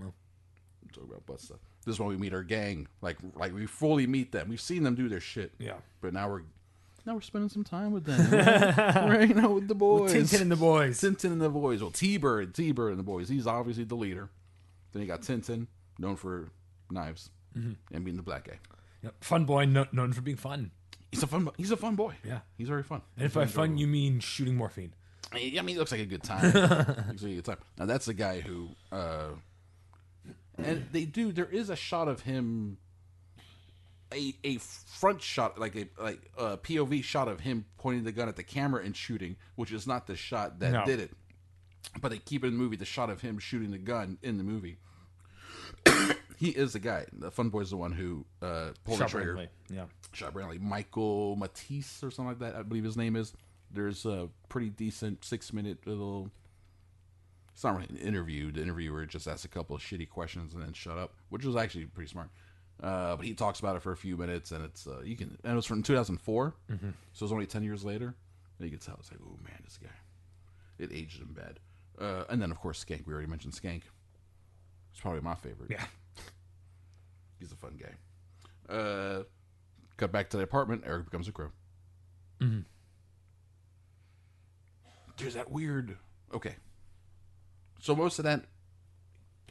I'm talking about butt stuff. This is when we meet our gang. Like, like we fully meet them. We've seen them do their shit. Yeah. But now we're now we're spending some time with *laughs* them. we're hanging out with the boys. Tintin and the boys. Tintin and the boys. Well, T Bird, T Bird and the boys. He's obviously the leader. Then you got Tintin, known for knives Mm-hmm. and being the black guy. Yep. Fun boy, no, known for being fun. He's a fun. He's a fun boy. Yeah. he's very fun. And if by fun you mean shooting morphine. I mean, I mean, it looks like a good time. *laughs* looks like a good time. Now that's the guy who, uh, and they do. There is a shot of him, a a front shot, like a like a POV shot of him pointing the gun at the camera and shooting, which is not the shot that No. did it. But they keep it in the movie the shot of him shooting the gun in the movie. *coughs* *coughs* he is the guy. The Fun Boy's the one who uh, pulled the trigger randomly. Yeah. shot Brandon Lee, Michael Matisse or something like that. I believe his name is. There's a pretty decent six minute little. It's not really an interview. The interviewer just asked a couple of shitty questions and then shut up, which was actually pretty smart. Uh, but he talks about it for a few minutes, and it's uh, you can. And it was from 2004, so it's only ten years later. And you can tell it's like, oh man, this guy, it aged him bad. Uh, and then of course Skank. We already mentioned Skank. It's probably my favorite. Yeah. He's a fun guy. Uh, cut back to the apartment. Eric becomes a crow. Mm-hmm. There's that weird. Okay. So most of that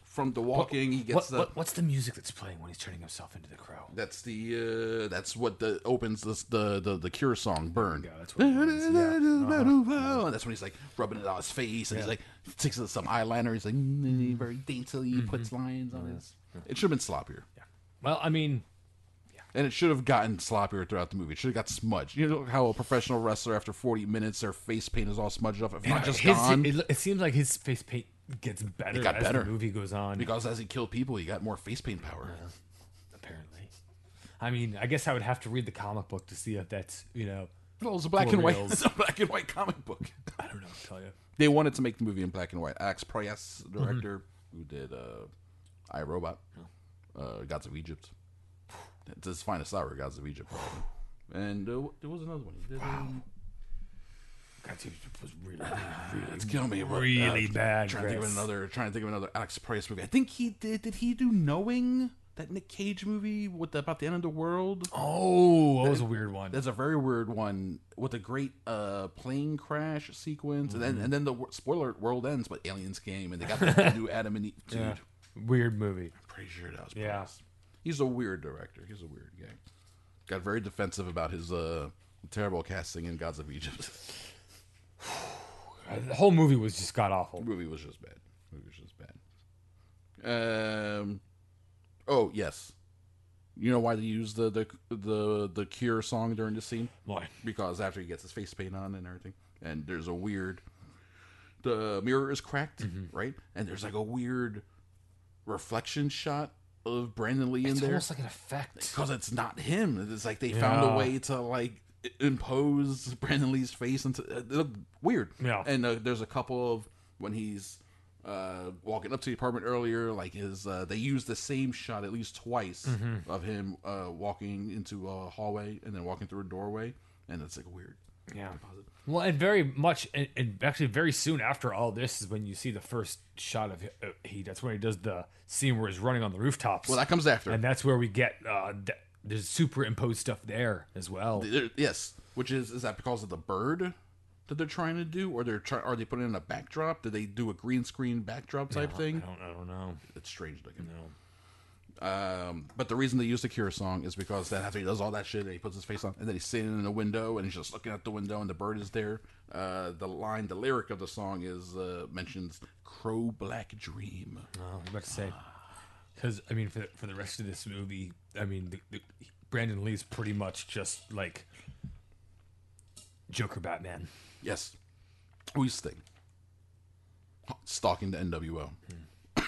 from the walking, he gets What, the. what, what's the music that's playing when he's turning himself into the crow? That's the. Uh, that's what the opens this, the the the Cure song "Burn." Yeah, that's what yeah. Uh-huh. That's when he's like rubbing it on his face, and he's like takes some eyeliner. He's like mm, very daintily Mm-hmm. puts lines on his. It should have been sloppier. Well, I mean, And it should have gotten sloppier throughout the movie. It should have got smudged. You know how a professional wrestler, after 40 minutes, their face paint is all smudged off. If not just his, gone. It, it seems like his face paint gets better It got as better. the movie goes on. because as he killed people, he got more face paint power. apparently, I mean, I guess I would have to read the comic book to see if that's you know. Well, it's a black and white. It's a black and white comic book. I don't know what to tell you. They wanted to make the movie in black and white. Alex Proyas, the director, who did uh, I Robot, uh, Gods of Egypt. It's his finest hour, Gods of Egypt. And uh, there was another one. He did, um, God, it was really, really, it's killing me. but, really uh, bad. Trying to think of another. Trying to think of another Alex Proyas movie. I think he did. Did he do Knowing? That Nick Cage movie with the, about the end of the world. Oh, that was a weird one. That's a very weird one with a great uh, plane crash sequence, and then and then the spoiler world ends, but aliens came and they got the *laughs* new Adam and Eve. Dude, Yeah. Weird movie. Pretty sure that was. Yeah. He's a weird director. He's a weird guy. Got very defensive about his uh, terrible casting in Gods of Egypt. *laughs* The whole movie was just god awful. movie was just bad. movie was just bad. Um. Oh yes, you know why they use the the the the Cure song during the scene? Why? because after he gets his face paint on and everything, and there's a weird, the mirror is cracked, Mm-hmm. right? And there's like a weird reflection shot of Brandon Lee in It's there almost like an effect. because it's not him. It's like they found a way to like impose Brandon Lee's face into it looked weird. Yeah. and uh, there's a couple of when he's uh, walking up to the apartment earlier, like his uh, they used the same shot at least twice Mm-hmm. of him uh, walking into a hallway and then walking through a doorway, and it's like weird. Yeah. Well, and very much, and, and actually, very soon after all this is when you see the first shot of uh, he. That's when he does the scene where he's running on the rooftops. Well, that comes after. and that's where we get uh, th- there's superimposed stuff there as well. There- yes, which is is that because of the bird that they're trying to do, or they're try, are they putting in a backdrop? Did they do a green screen backdrop type thing? I don't, I don't know. It's strange looking. Um, but the reason they use the Cure song is because that after he does all that shit, and he puts his face on, and then he's sitting in the window, and he's just looking out the window, and the bird is there. Uh, the line, the lyric of the song is uh, mentions "Crow Black Dream." Oh, I'm about to say because I mean, for the, for the rest of this movie, I mean, the, the, Brandon Lee's pretty much just like Joker Batman. Yes, who's thing Stalking the NWO.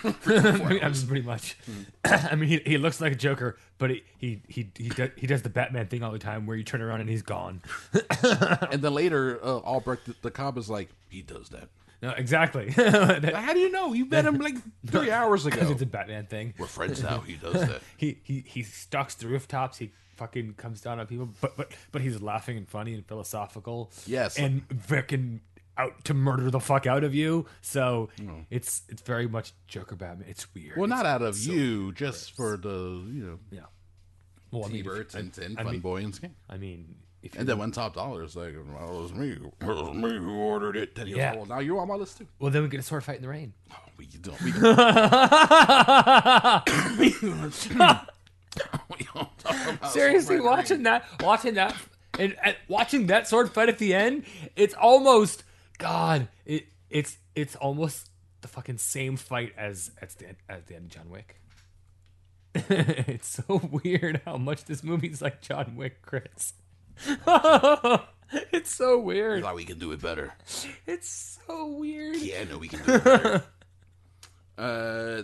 *laughs* I'm just pretty much. *clears throat* I mean, he, he looks like a Joker, but he he he he does, he does the Batman thing all the time, where you turn around and he's gone. *laughs* and then later, uh, Albrecht the, the cop is like, he does that. No, exactly. *laughs* That- How do you know? You met him like three hours ago. it's a Batman thing. We're friends now. He does that. He he he stalks the rooftops. He fucking comes down on people, but but but he's laughing and funny and philosophical. Yes. and fucking out to murder the fuck out of you. So it's it's very much Joker Batman. It's weird. Well, not It's- out of you, just for the you know yeah. Well, I mean, if- Tintin, I Fun mean- Boy, and Skin. I mean, if And then when Top Dollar is like, well, it was me, it was me who ordered it. Then he Yeah. goes, well, now you're on my list too. well, then we get a sword fight in the rain. Oh, we can do we don't *coughs* Seriously, watching that, watching that, and, and watching that sword fight at the end, it's almost God. It it's it's almost the fucking same fight as as the as the end of John Wick. *laughs* it's so weird how much this movie's like John Wick, Chris. *laughs* it's so We weird. thought we can do it better. It's so weird. Yeah, no, we can do it better. *laughs* uh,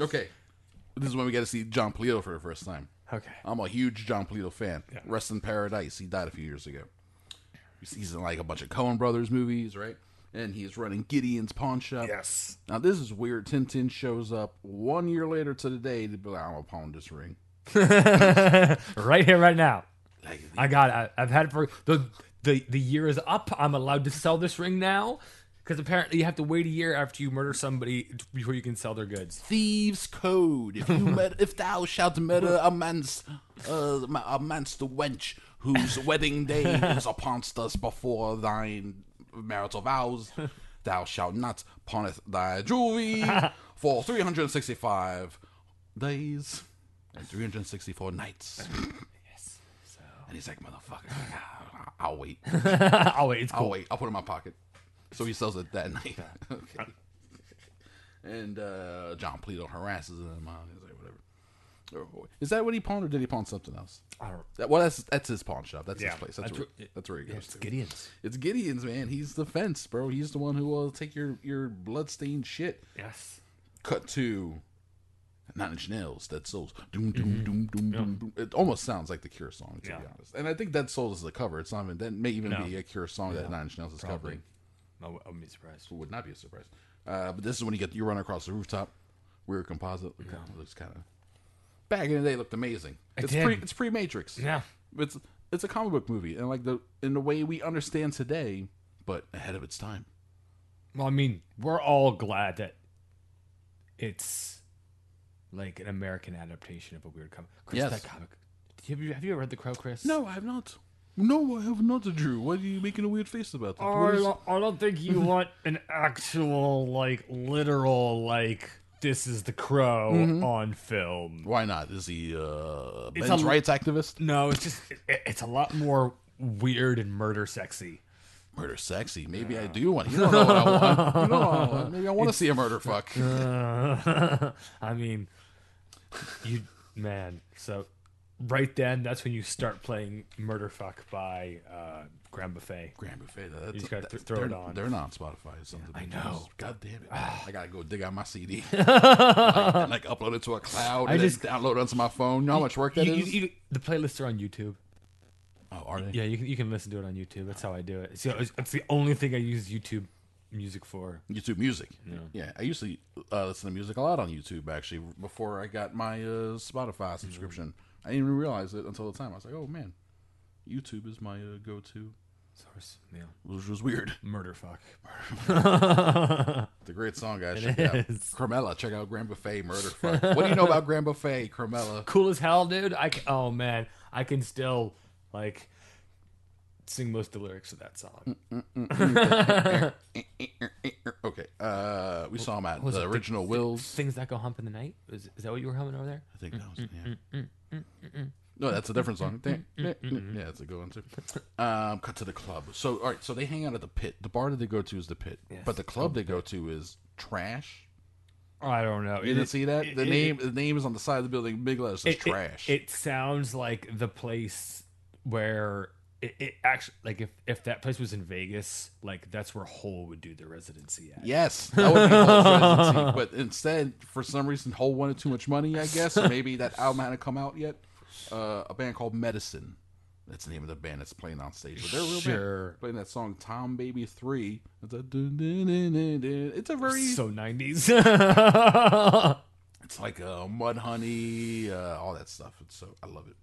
okay. This is when we get to see Jon Polito for the first time. Okay. I'm a huge Jon Polito fan. Rest in Paradise. He died a few years ago. He's in like a bunch of Coen Brothers movies, right? And he's running Gideon's pawn shop. Yes. Now this is weird. Tintin shows up one year later to the day to be like, "I'm gonna pawn this ring." *laughs* right here, right now. Like, I got. It. I, I've had it for the the the year is up. I'm allowed to sell this ring now because apparently you have to wait a year after you murder somebody before you can sell their goods. thieves' code. If you *laughs* met, if thou shalt murder a man's, uh, a man's the wench whose *laughs* wedding day *laughs* is uponst us before thine marital vows, thou shalt not pawneth thy jewelry *laughs* for three hundred and sixty-five days and three hundred and sixty-four nights. Yes. So And he's like, "Motherfucker, I'll wait. I'll wait, it's cool. I'll wait. I'll put it in my pocket." So he sells it that night. okay. And uh, Jon Polito harasses him. Uh, he's like, whatever. Or- Is that what he pawned, or did he pawn something else? I don't. That, well, that's that's his pawn shop. That's Yeah, his place. That's, that's where, that's where he goes It's to. Gideon's. It's Gideon's man. He's the fence, bro. He's the one who will take your your bloodstained shit. Yes. Cut to Nine Inch Nails. Dead Souls. Doom doom Mm-hmm. doom doom doom doom. It almost sounds like the Cure song, to Yeah. be honest. And I think Dead Souls is the cover. It's not even that may even No. be a Cure song that Nine Inch Nails is covering. I w- I wouldn't be surprised. would not be a surprise. Uh, but this is when you get you run across the rooftop, weird composite. Look, It looks kind of back in the day looked amazing. It it's did. pre it's pre Matrix. Yeah. It's it's a comic book movie and like the in the way we understand today, but ahead of its time. Well, I mean, we're all glad that it's like an American adaptation of a weird comic. Chris, Yes. that comic. Have you, have you ever read The Crow, Chris? No, I have not. No, I have not, Drew. Why are you making a weird face about? That? Oh, I is- I don't think you *laughs* want an actual, like, literal, like, this is the crow on film. Why not? Is he uh, It's men's a- rights activist? No, it's just, it, it's a lot more weird and murder sexy. Murder sexy. Maybe I do want. You don't know what I *laughs* want. You don't know what I want. Maybe I want to see a murder fuck. *laughs* I mean, you, man, so right then, that's when you start playing Murder Fuck by uh, Grand Buffet. Grand buffet. That's, You just gotta th- throw it on. They're not on Spotify. Or something. I know. God damn it! I gotta go dig out my CD. *laughs* like, and, like upload it to a cloud. I and just- download it onto my phone. You know how much work that You- is? you- the playlists are on YouTube. oh, are they? Yeah, you can you can listen to it on YouTube. That's how I do it. It's, the- it's the only thing I use YouTube music for. YouTube Music. Yeah. I used to uh, listen to music a lot on YouTube actually before I got my uh, Spotify subscription. I didn't even realize it until the time. I was like, oh man, YouTube is my uh, go-to, Source, yeah, which was weird. murder fuck. It's a great song, guys. *laughs* Check it out. is. Cromella, check out Grand Buffet, Murder Fuck. what do you know about Grand Buffet, Cromella? *laughs* Cool as hell, dude. I can, oh man, I can still like sing most of the lyrics of that song. *laughs* okay, uh, we saw him at Was the it original Wills. Things that go hump in the night. Is, is that what you were humming over there? I think that was yeah. Mm, mm, mm, No, that's a different song. Yeah, that's a good one too. Um, cut to the club. So, all right, so they hang out at the pit. The bar that they go to is the pit, Yes, but the club they go to is trash. I don't know. You didn't see that? it- The it- name, the name is on the side of the building. Big letters says it, it- trash. It, sounds like the place where it, it actually like if if that place was in Vegas, like that's where Hole would do the residency at. Yes, that would be Hole's residency. But instead, for some reason, Hole wanted too much money, I guess. *laughs* Or maybe that album hadn't come out yet. Uh, a band called Medicine. That's the name of the band that's playing on stage. But they're real Sure. band. Playing that song Time Baby 3. It's a, dun, dun, dun, dun, dun. It's a very. So nineties. *laughs* It's like uh, Mudhoney, uh, all that stuff. It's so. I love it.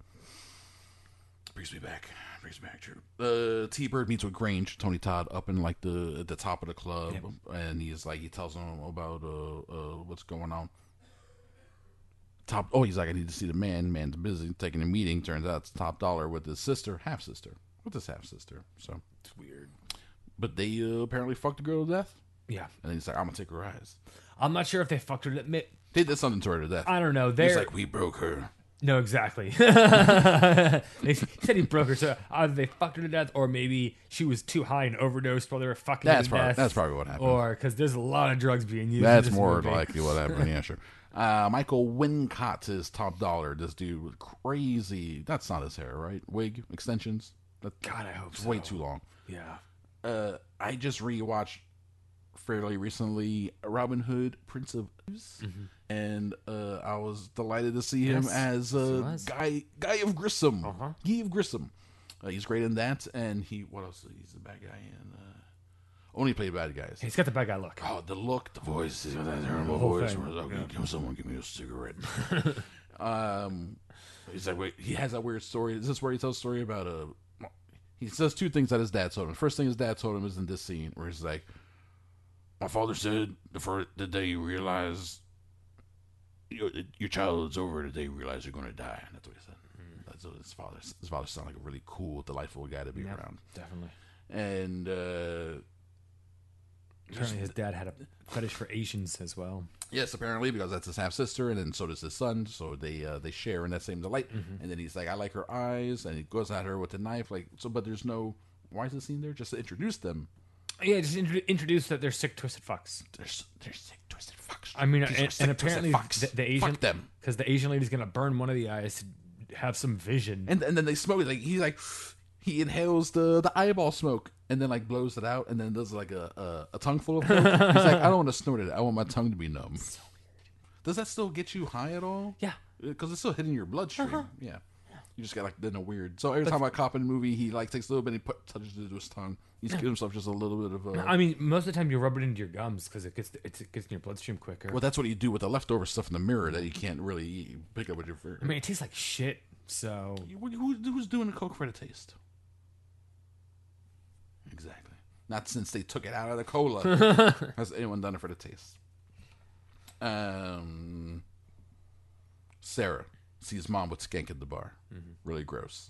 Brings me back. Brings me back, true. Uh, T Bird meets with Grange, Tony Todd, up in like the at the top of the club, and he's like he tells him about uh, uh what's going on. Top. Oh, he's like, I need to see the man. Man's busy taking a meeting. Turns out it's top dollar with his sister, half sister, with his half sister. So, it's weird. but they uh, apparently fucked the girl to death, Yeah, and he's like, I'm gonna take her eyes. I'm not sure if they fucked her to admit. They did something to her to death. I don't know. He's They're like, we broke her. no, exactly. *laughs* they said he broke her, so either they fucked her to death, or maybe she was too high and overdosed while they were fucking. her That's to probably death. that's probably what happened. Or because there's a lot of drugs being used. That's more movie. likely what happened. Yeah, sure. *laughs* Uh, Michael Wincott is top dollar. This dude with crazy. That's not his hair, right? Wig extensions. That's God, I hope so. way too long. Yeah. Uh, I just rewatched fairly recently Robin Hood, Prince of Thieves, and uh, I was delighted to see him Mm-hmm. Yes, as uh, guy Guy of Grissom. Uh-huh. Guy of Grissom. Uh, he's great in that, and he what else? He's the bad guy in. Uh, only play bad guys. He's got the bad guy look. Oh, the look, the voice, the- that terrible whole voice. thing, Where it's like, "Give someone give me a cigarette. *laughs* um, he's like, wait, he has that weird story. Is this where he tells a story about a? He says two things that his dad told him. First thing his dad told him is in this scene where he's like, "My father said the first the day you realize your your childhood's over, the day you realize you're going to die." And That's what he said. That's what his father. His father sounded like a really cool, delightful guy to be Yeah, around. definitely. And uh, Apparently, his dad had a fetish for Asians as well. Yes, apparently because that's his half sister, and then so does his son. So they uh, they share in that same delight. And then he's like, "I like her eyes," and he goes at her with a knife. Like so, but there's no. Why is the scene there? Just to introduce them. Yeah, just intro- introduce that they're sick, twisted fucks. They're they're sick, twisted fucks. I mean, and, sick, and apparently the, the Asian Fuck them. because the Asian lady's gonna burn one of the eyes to have some vision. And and then they smoke it. Like he's like, he inhales the the eyeball smoke, and then like blows it out, and then does like a a, a tongue full of. Smoke. he's like, I don't want to snort it. I want my tongue to be numb. So Does that still get you high at all? yeah, uh, because it's still hitting your bloodstream. Uh-huh. Yeah, you just got like in a weird. So every time I cop in a movie, he like takes a little bit, and he put touches it to his tongue. He's giving himself just a little bit of a. I mean, most of the time you rub it into your gums because it gets it gets in your bloodstream quicker. well, that's what you do with the leftover stuff in the mirror that you can't really eat, pick up with your finger. I mean, it tastes like shit. So Who, who- who's doing the Coke for the taste? Exactly. Not since they took it out of the cola *laughs* has anyone done it for the taste. Um, Sarah sees mom with skank at the bar. Really gross.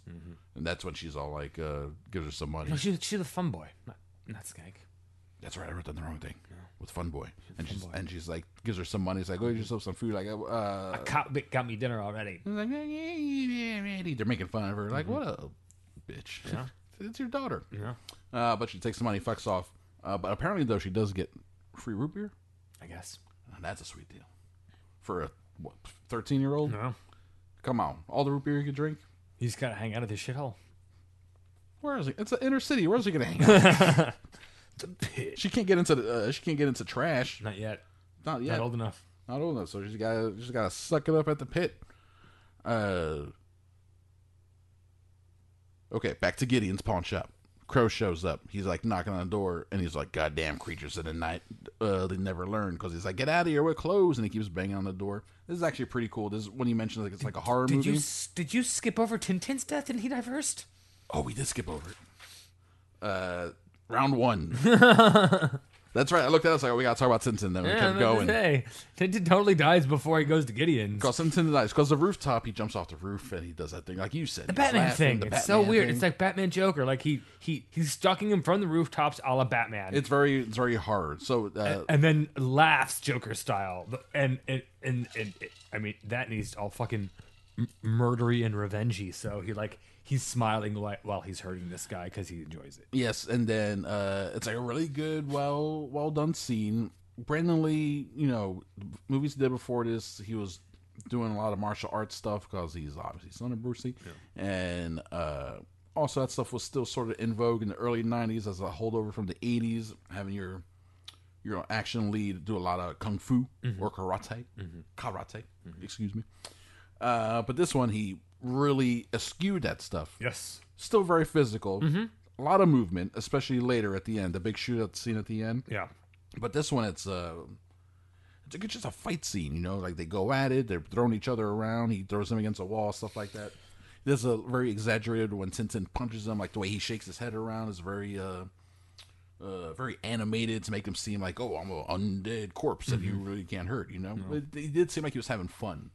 And that's when she's all like, uh, gives her some money. no, she's she's a fun boy, not not skank. That's right, I wrote down the wrong thing. With Fun Boy. And she's, and she's like, gives her some money. It's like, go get yourself some food. Like, uh, a Cop got me dinner already. Like, yeah, yeah, yeah, yeah, yeah. They're making fun of her. Like, what a bitch. Yeah. *laughs* it's your daughter. Yeah, Uh, but she takes the money, fucks off. Uh, but apparently, though, she does get free root beer. I guess. And that's a sweet deal. For a, what, 13 year old? No, Come on. All the root beer you can drink? you just gotta hang out at this shithole. Where is he? It's an inner city. Where's he going to hang out? *laughs* It's a pit. she can't get into the, uh, she can't get into trash. Not yet. Not yet. Not old enough. Not old enough, so she's got she's got to suck it up at the pit. Uh, okay, back to Gideon's pawn shop. Crow shows up. He's like knocking on the door, and he's like, "Goddamn creatures of the night! Uh, they never learn." Because he's like, "Get out of here! We're closed!" And he keeps banging on the door. This is actually pretty cool. This is when he mentioned like it's like a horror Did movie. you did you skip over Tintin's death? Didn't he die first? Oh, we did skip over it. Uh, round one. *laughs* That's right. I looked at it. I was like, oh, we got to talk about Tintin. Then we kept going. Hey, Tintin totally dies before he goes to Gideon's. Because Tintin dies. Because the rooftop, he jumps off the roof and he does that thing, like you said. The Batman thing. it's so weird. Thing. It's like Batman Joker. Like he he he's stalking him from the rooftops, a la Batman. it's very, it's very hard. So, uh, and then laughs Joker style. And and and, and, and I mean that needs all fucking m- murdery and revengey. So he like he's smiling while, while he's hurting this guy because he enjoys it. yes, and then uh, it's like a really good, well, well done scene. Brandon Lee, you know, movies he did before this, he was doing a lot of martial arts stuff because he's obviously son of Bruce Lee, and uh, also that stuff was still sort of in vogue in the early '90s as a holdover from the '80s, having your your action lead do a lot of kung fu or karate, karate, excuse me. Uh, but this one, he really eschewed that stuff. Yes. Still very physical, a lot of movement, especially later at the end, the big shootout scene at the end. Yeah. But this one, it's uh, it's like it's just a fight scene, you know, like they go at it, they're throwing each other around. He throws him against a wall, stuff like that. There's a very exaggerated when Tintin punches him, like the way he shakes his head around is very uh, uh, very animated to make him seem like, oh, I'm an undead corpse that you really can't hurt, you know. But he did seem like he was having fun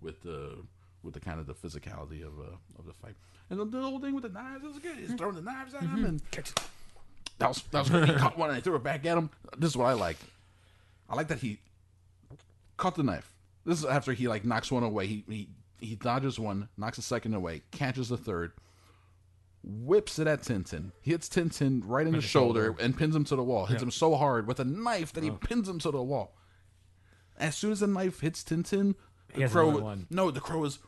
with the with the kind of the physicality of uh, of the fight, and the, the whole thing with the knives it was good. He's throwing the knives at him, and Catch it. that was that was good. He caught one and he threw it back at him. This is what I like. I like that he caught the knife. This is after he like knocks one away. He he he dodges one, knocks a second away, catches the third, whips it at Tintin, hits Tintin right in the, shoulder, and pins him to the wall. Hits him so hard with a knife that he pins him to the wall. As soon as the knife hits Tintin, the crow one. no, the crow is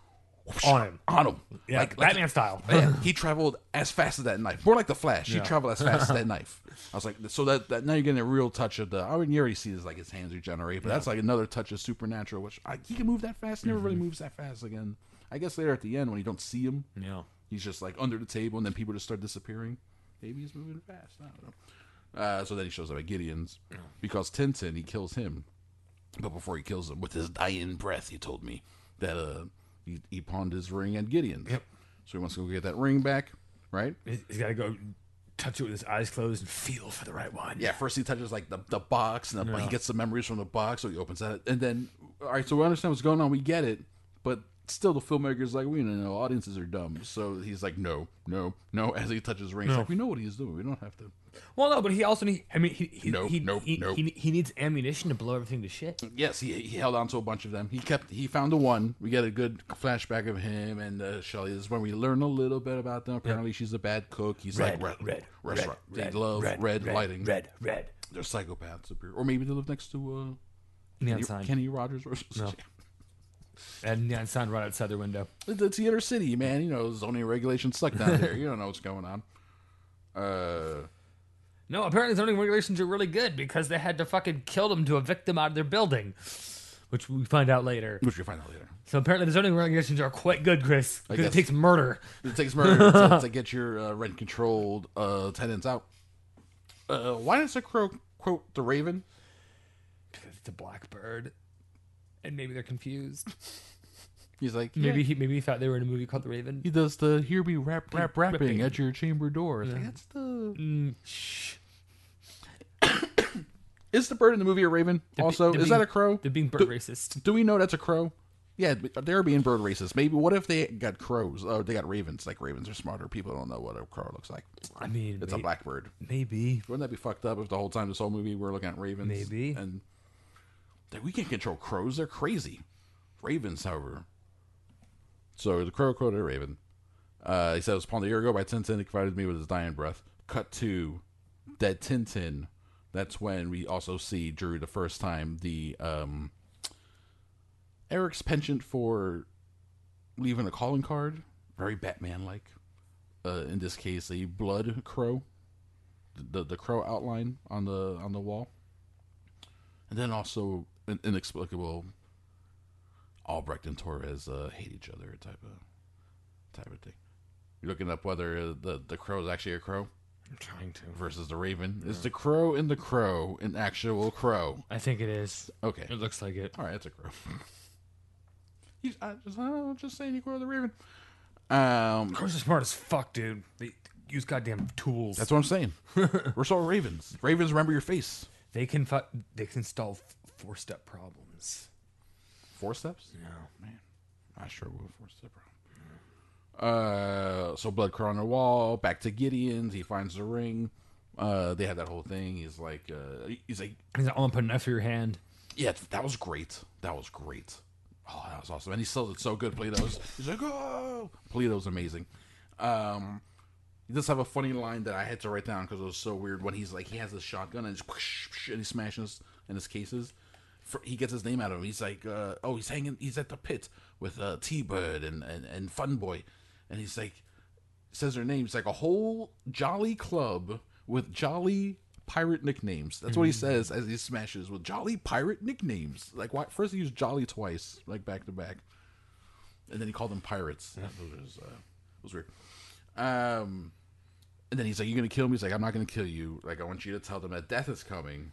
whoosh, On him. on him, Yeah, Batman style. yeah, *laughs* he traveled as fast as that knife. More like the Flash. He Yeah. traveled as fast as that *laughs* knife. I was like, so that, that now you're getting a real touch of the. I mean, you already see this like his hands regenerate, but that's like another touch of supernatural, which I, he can move that fast. Never really moves that fast again. I guess later at the end when you don't see him, Yeah. he's just like under the table, and then people just start disappearing. Maybe he's moving fast. I don't know. Uh, so then he shows up at Gideon's because Tintin he kills him, but before he kills him, with his dying breath, he told me that uh he, he pawned his ring at Gideon's. Yep. So he wants to go get that ring back, right? He's, got to go touch it with his eyes closed and feel for the right one. Yeah. First he touches like the, the box, and the, he gets the memories from the box, so he opens that, and then all right. So we understand what's going on. We get it, but still the filmmaker's like, we don't know, audiences are dumb. So he's like, no, no, no. As he touches ring, he's like, we know what he's doing. We don't have to. Well, no, but he also need. I mean, he he Nope, he, nope, he, nope. he, he needs ammunition to blow everything to shit. Yes, he, he held on to a bunch of them. He kept he found the one. We get a good flashback of him and uh, Shelly. This is when we learn a little bit about them. Apparently, she's a bad cook. He's like red, red, restaurant. they love red, lighting. red, red. They're psychopaths up here, or maybe they live next to uh, Neon Kenny. Kenny Rogers. Or No. And neon sign right outside their window. It's the inner city, man. You know, zoning regulations suck down there. You don't know what's going on. Uh, No, apparently zoning regulations are really good because they had to fucking kill them to evict them out of their building. which we find out later. which we find out later. So apparently, the zoning regulations are quite good, Chris, because it guess. takes murder. It takes murder to, *laughs* to get your uh, rent controlled uh, tenants out. Uh, why does the crow quote the raven? Because it's a blackbird, and maybe they're confused. *laughs* He's like, Maybe yeah, he maybe he thought they were in a movie called The Raven. he does the hear me rap rap rapping Rapping. at your chamber door. It's like, that's the Mm, shh. *coughs* is the bird in the movie a raven? They're also, they're is being- that a crow? They're being bird Do- racist. Do we know that's a crow? Yeah, they're being bird racist. Maybe what if they got crows? Oh, they got ravens. Like ravens are smarter. People don't know what a crow looks like. I mean, It's may- a blackbird. Maybe. Wouldn't that be fucked up if the whole time this whole movie we're looking at ravens? Maybe. And that we can't control crows. They're crazy. Ravens, however. So the crow quoted a raven. Uh, he was upon a year ago by Tintin, he provided me with his dying breath. Cut to dead Tintin. That's when we also see Drew the first time the um, Eric's penchant for leaving a calling card, very Batman like. Uh, in this case, a blood crow the the crow outline on the on the wall, and then also an inexplicable Albrecht and Torres uh, hate each other type of type of thing. You're looking up whether the the crow is actually a crow I'm trying to. versus the raven. Is the crow in the crow an actual crow? I think it is. Okay, It looks like it. all right, it's a crow. *laughs* He's I just I'm just saying you crow the raven. Um, Crows are smart as fuck, dude. They use goddamn tools. that's what I'm saying. *laughs* We're so ravens. Ravens remember your face. they can fu- they can solve four step problems. Four steps. Yeah. Man, I sure will four step Uh, so blood crow on the wall. Back to Gideon's. He finds the ring. Uh, they have that whole thing. He's like, uh, he's like, He's like, I'm gonna put a knife through your hand. yeah, that was great. That was great. Oh, that was awesome. And he sells it so good. Polito's. He's like, oh, Polito's amazing. Um, he does have a funny line that I had to write down because it was so weird. When he's like, he has this shotgun and, just whoosh, whoosh, and he smashes in his cases. He gets his name out of him. He's like, uh, oh, he's hanging. He's at the pit with uh, T Bird and, and and Fun Boy, and he's like, says their names like a whole jolly club with jolly pirate nicknames. That's what he says as he smashes with jolly pirate nicknames. Like why first he used jolly twice, like back to back. And then he called them pirates. That was uh was weird. Um and then he's like, You're gonna kill me? He's like, I'm not gonna kill you. Like I want you to tell them that death is coming.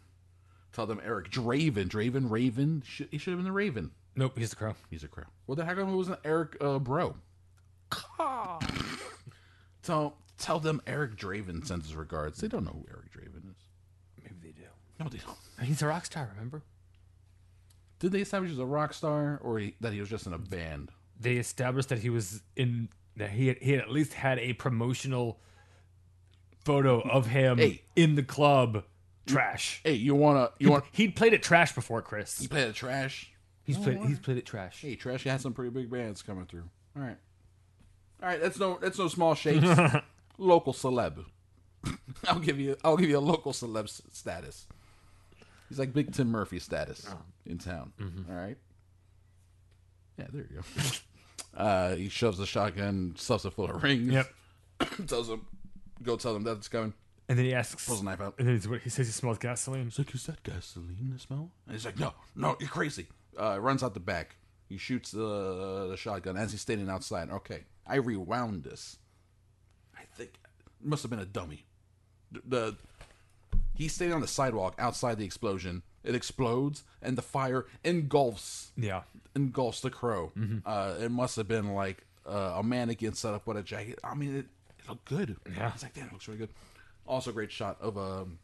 Tell them Eric Draven, Draven, Raven. Should, he should have been the Raven. Nope, he's the crow. He's a crow. Well, the heck come it wasn't Eric uh, Bro? *laughs* tell tell them Eric Draven sends his regards. They don't know who Eric Draven is. Maybe they do. No, they don't. *laughs* He's a rock star. Remember? Did they establish he's a rock star or he, that he was just in a band? They established that he was in that he had, he had at least had a promotional photo of him Hey. in the club. Trash. Hey, you wanna you want He'd played it trash before, Chris. He played it trash? He's played. He's played it trash. Hey, trash has some pretty big bands coming through. All right, all right. That's no that's no small shakes. *laughs* local celeb. *laughs* I'll give you I'll give you a local celeb s- status. He's like Big Tim Murphy status in town. All right. Yeah, there you go. *laughs* uh, he shoves the shotgun, stuffs it full of rings. Yep. *coughs* tells him, go tell them that it's coming. And then he asks. Pulls a knife out. And then he's, what, he says he smells gasoline. He's like, is that gasoline the smell? And he's like, no, no, you're crazy. Uh, runs out the back. He shoots the the shotgun as he's standing outside. Okay, I rewound this. I think it must have been a dummy. The, the he's standing on the sidewalk outside the explosion. It explodes and the fire engulfs Yeah. engulfs the crow. Uh, it must have been like uh, a mannequin set up with a jacket. I mean, it, it looked good. Yeah. it's like damn, it looks really good. Also, great shot of um,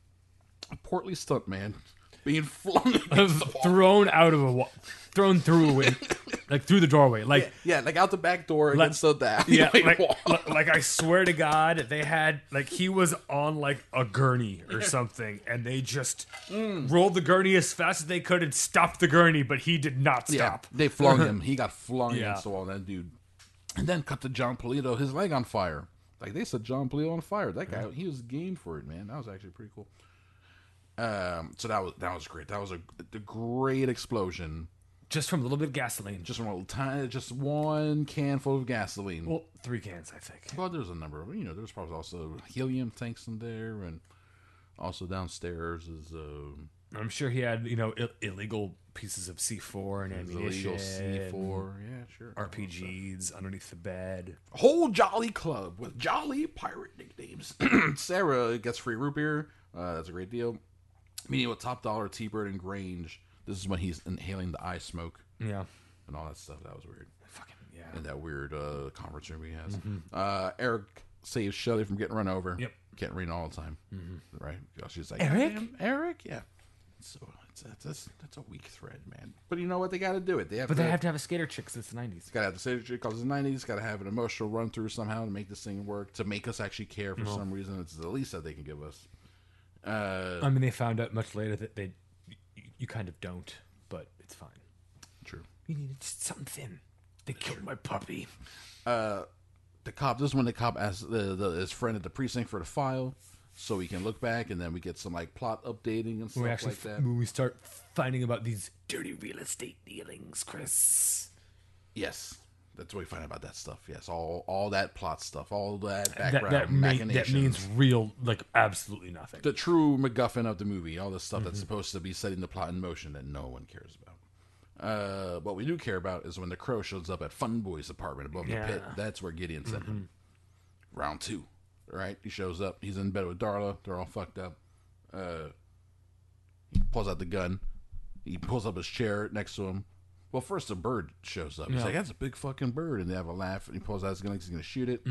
a portly stunt man being *laughs* flung against the wall. thrown out of a wall, thrown through a win- *laughs* like through the doorway. Like Yeah, like out the back door Like- against the that. *laughs* yeah, like, like like I swear to God, they had like he was on like a gurney or something, and they just Mm. rolled the gurney as fast as they could and stopped the gurney, but he did not yeah, stop. they flung him. He got flung Yeah. against the wall. That dude, and then cut to Jon Polito, his leg on fire. Like they said, Jon Polito on fire. That guy, he was game for it, man. That was actually pretty cool. Um, so that was that was great. That was a, a great explosion. Just from a little bit of gasoline. Just one little tiny, just one can full of gasoline. well, three cans, I think. Well, there's a number of you know. There's probably also helium tanks in there, and also downstairs is uh, I'm sure he had you know Ill- illegal pieces of C4 and ammunition, C4. Yeah, sure. RPGs underneath the bed. Whole Jolly Club with Jolly pirate nicknames. *clears throat* Sarah gets free root beer. Uh, that's a great deal. Meeting with Top Dollar, T Bird, and Grange. This is when he's inhaling the eye smoke Yeah, and all that stuff. That was weird. fucking yeah. In that weird uh, conference room he has. Uh, Eric saves Shelly from getting run over. Yep. Can't read all the time. Right? Because She's like, Eric? Eric? Yeah. So that's, that's, that's a weak thread, man. But you know what? They got to do it. They have But to, they have to have a skater chick since the 90s. Gotta have the skater chick because the '90s. Gotta have an emotional run through somehow to make this thing work. To make us actually care for some reason. It's the least that they can give us. Uh, I mean, they found out much later that they you, you kind of don't, but it's fine. true. You needed something. They killed my puppy. Uh, The cop. This is when the cop asks the, the, his friend at the precinct for the file, so we can look back, and then we get some like plot updating and stuff We actually like that. when we start finding about these dirty real estate dealings, Chris. Yes, that's what we find out about that stuff. Yes, all all that plot stuff, all that That background that, mean, machinations. that means real, like absolutely nothing. the true MacGuffin of the movie, all the stuff Mm-hmm. that's supposed to be setting the plot in motion that no one cares about. Uh, what we do care about is when the crow shows up at Fun Boy's apartment above Yeah. the pit. That's where Gideon sent him. Round two, right? He shows up. He's in bed with Darla. They're all fucked up. Uh, he pulls out the gun. He pulls up his chair next to him. Well, first a bird shows up. He's Yeah. like, "That's a big fucking bird," and they have a laugh. And he pulls out his gun. like He's gonna shoot it.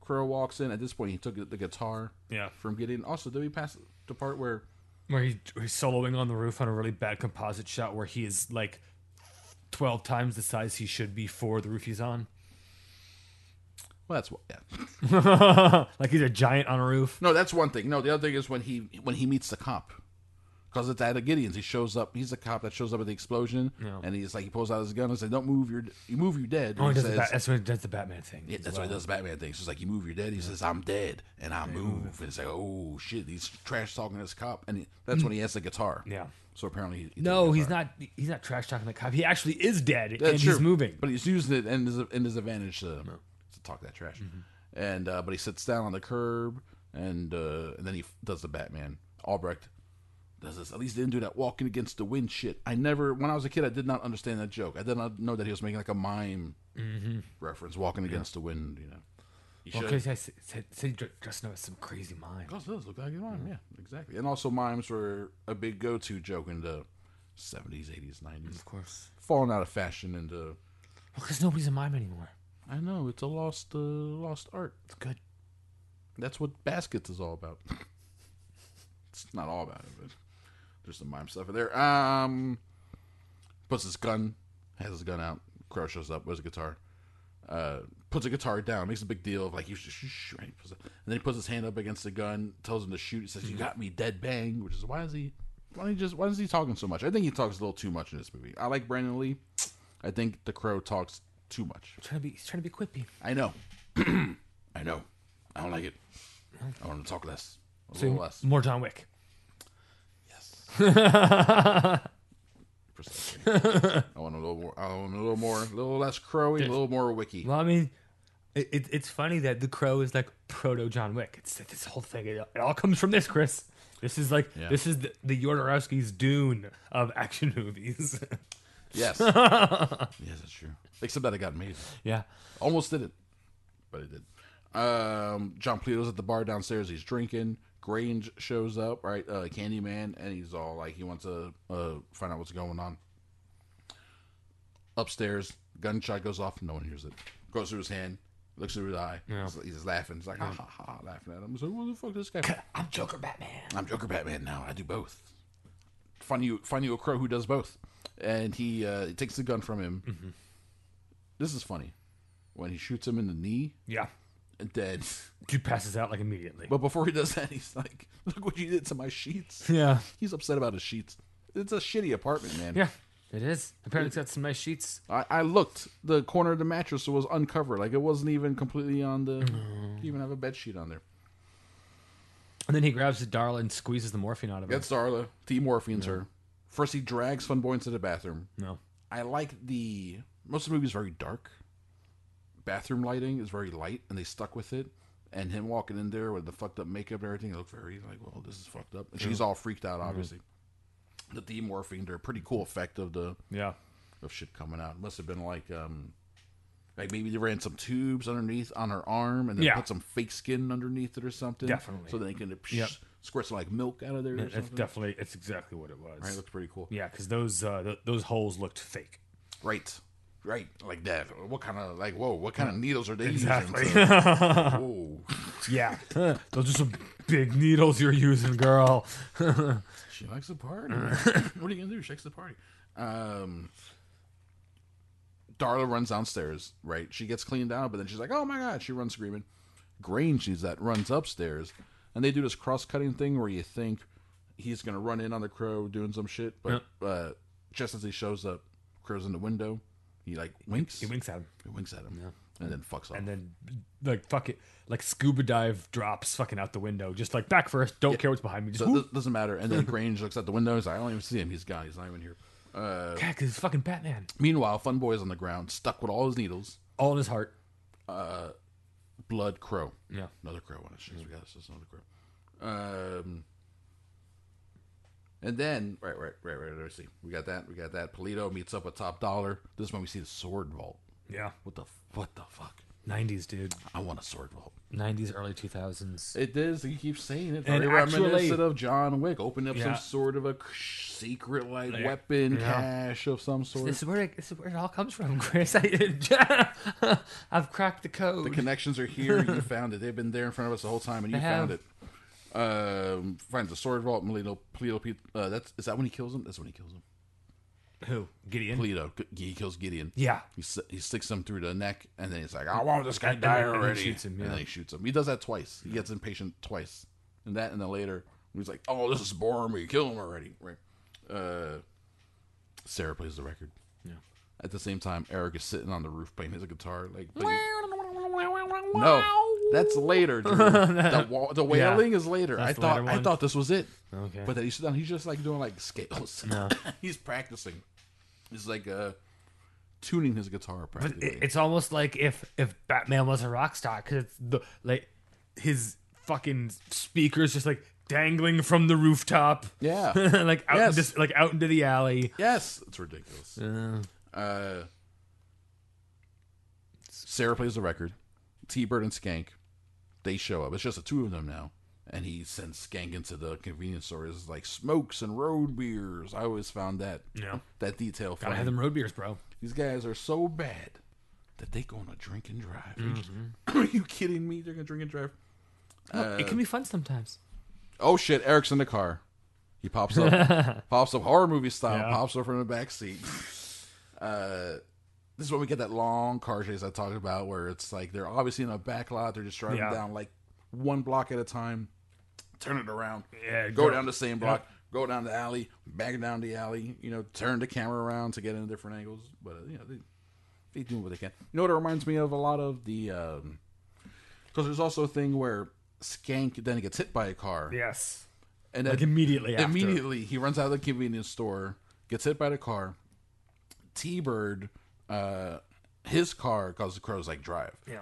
Crow walks in. At this point, he took the guitar Yeah. from Gideon. Also, did we pass the part where? Where he, he's soloing on the roof on a really bad composite shot where he is like 12 times the size he should be for the roof he's on. Well, that's what. Yeah. *laughs* like he's a giant on a roof. No, that's one thing. No, the other thing is when he when he meets the cop, because it's at a Gideon's. He shows up. He's the cop that shows up at the explosion, Yeah. and he's like he pulls out his gun and says, "Don't move your you move your dead." Oh, he he says, Bat- that's, what, that's the Batman thing. yeah, that's what he does. the Batman thing. So it's like you move your dead. He says, "I'm dead," and I move. And it's like, oh shit, he's trash talking this cop, and he, that's when he has the guitar. Yeah. So apparently, he, he No, he's not. He's not trash talking the cop. He actually is dead, That's and true. he's moving. but he's using it in his in his advantage to, to talk that trash. Mm-hmm. And uh, but he sits down on the curb, and uh, and then he f- does the Batman. Albrecht does this. At least he didn't do that walking against the wind shit. I never, when I was a kid, I did not understand that joke. I did not know that he was making like a mime reference, walking against the wind. You know, Well, because I said, said, just knows some crazy mind. Because it does look like a mime, yeah, exactly. And also, mimes were a big go-to joke in the seventies, eighties, nineties, Of course. falling out of fashion into. Well, because nobody's a mime anymore. I know it's a lost, uh, lost art. It's good. That's what baskets is all about. *laughs* it's not all about it, but there's some mime stuff in there. Um, puts his gun, has his gun out. Crow shows up with his guitar. Uh, puts a guitar down, makes a big deal of like you should shh? And then he puts his hand up against the gun, tells him to shoot. He says, "You got me, dead bang." Which is why is he? Why he just? Why is he talking so much? I think he talks a little too much in this movie. I like Brandon Lee. I think the Crow talks too much. trying to be, he's trying to be quippy. I know. *clears throat* I know. I don't like it. Mm-hmm. I want to talk less. A So little less. more John Wick. Yes. *laughs* Precisely. I want a little more. I want a little more. A little less crowy. A little more wiki. Well, I mean, it, it, it's funny that the Crow is like proto John Wick. It's this whole thing. It, it all comes from this, Chris. This is like Yeah. this is the, the Jodorowsky's Dune of action *laughs* movies. Yes. *laughs* yes, that's true. Except that it got made. yeah. Almost did it, but it did. Um, Jon Polito's at the bar downstairs. He's drinking. Grange shows up, right? Uh, Candyman, and he's all like, he wants to uh, find out what's going on. Upstairs, gunshot goes off. No one hears it. Goes through his hand. Looks through his eye. Yeah. He's, he's just laughing. He's like, ha ha ha, laughing at him. He's like, what the fuck this guy? I'm Joker Batman. I'm Joker Batman now. I do both. Find you, find you a crow who does both. And he, uh, takes the gun from him. Mm-hmm. This is funny. When he shoots him in the knee, Yeah. and then, Dude passes out like immediately. but before he does that, he's like, "Look what you did to my sheets." yeah. He's upset about his sheets. It's a shitty apartment, man. Yeah. It is. Apparently, it's got some nice sheets. I, I looked. The corner of the mattress was uncovered. Like it wasn't even completely on the. Mm. Even have a bed sheet on there. And then he grabs the Darla and squeezes the morphine out of her. Gets Darla. Demorphines her. First, he drags Funboy into the bathroom. No. I like the most of the movie is very dark. Bathroom lighting is very light, and they stuck with it. And him walking in there with the fucked up makeup and everything, it looked very like, well, this is fucked up. And she's all freaked out, obviously. the demorphing. They're a pretty cool effect of the Yeah. of shit coming out. Must have been like um like maybe they ran some tubes underneath on her arm and then Yeah. put some fake skin underneath it or something. Definitely. So then they can psh, Yep. Squirt some like milk out of there or something. definitely it's exactly what it was. right, looks pretty cool. Yeah, because those uh, th- those holes looked fake. Right. Right. Like that. What kind of like whoa, what kind of needles are they Exactly. using? to- *laughs* whoa. *laughs* Yeah, those are some big needles you're using, girl. *laughs* She likes the party. what are you gonna do? She likes the party. Um, Darla runs downstairs. Right, she gets cleaned out, but then she's like, "Oh my god!" She runs screaming. Grange sees that, runs upstairs, and they do this cross-cutting thing where you think he's gonna run in on the crow doing some shit, but uh, just as he shows up, crow's in the window. He like winks. He winks at him, He winks at him, Yeah. and then fucks off. and then like fuck it, like scuba dive drops fucking out the window, just like back first. Don't care what's behind me. Just so whoop. it doesn't matter. And then *laughs* Grange looks out the window. He's like, "I don't even see him. He's gone. He's not even here." Uh, Yeah, because it's fucking Batman. meanwhile, Fun Boy's on the ground, stuck with all his needles. All in his heart. Blood Crow. Yeah. Another crow on his shoes. We got this is another crow. Um, and then right, right, right, right. Let's see. We got that. We got that. Polito meets up with Top Dollar. This is when we see the sword vault. Yeah, What the what the fuck? '90s dude. I want a sword vault. '90s, early 2000s. It is. He keeps saying it. And Very actually- reminiscent of John Wick. Open up Yeah. some sort of a secret like Yeah. weapon Yeah. cache of some sort. This is where it, this is where it all comes from, Chris. *laughs* I, *laughs* I've cracked the code. The connections are here. You *laughs* found it. They've been there in front of us the whole time, and you They found have. it. Um, finds the sword vault. Polito, Polito, Polito uh, that's is that when he kills him? That's when he kills him. Who? Gideon. Polito, he kills Gideon. Yeah. He he sticks him through the neck, and then he's like, "I want this guy And- die and he already." shoots him, And then he shoots him. He does that twice. He gets impatient twice, and that, and then later he's like, "Oh, this is boring me. Kill him already." Right. Uh, Sarah plays the record. Yeah. At the same time, Eric is sitting on the roof playing his guitar, like. no, that's later. Dude. *laughs* the, wa- the wailing is later. I That's the thought later I one? thought this was it. Okay. But then he's down. He's just like doing like scales. No. *laughs* he's practicing. He's like uh, tuning his guitar But practically. it- it's almost like if if Batman was a rock star because it's the like his fucking speakers just like dangling from the rooftop, yeah. *laughs* like out Yes. just like out into the alley. yes, it's ridiculous. Uh, Sarah plays the record. T Bird and Skank, they show up. It's just the two of them now. And he sends Skank into the convenience stores like smokes and road beers. I always found that Yeah. that detail Gotta funny. have them road beers, bro. These guys are so bad that they gonna drink and drive. Mm-hmm. *coughs* Are you kidding me? They're gonna drink and drive. Uh, it can be fun sometimes. Oh shit! Eric's in the car. He pops up, *laughs* pops up horror movie style. Yeah. Pops up from the back seat. Uh, this is when we get that long car chase I talked about, where it's like they're obviously in a back lot. They're just driving Yeah. down like one block at a time, turn it around, Yeah, go go- down the same block, go down the alley, back down the alley. You know, turn the camera around to get in different angles. But uh, you know, they they do what they can. You know what it reminds me of a lot of the because there's also a thing where Skank then gets hit by a car, Yes, and like immediately after. immediately he runs out of the convenience store, gets hit by the car. T Bird, uh, his car, because the crows like drive. Yeah.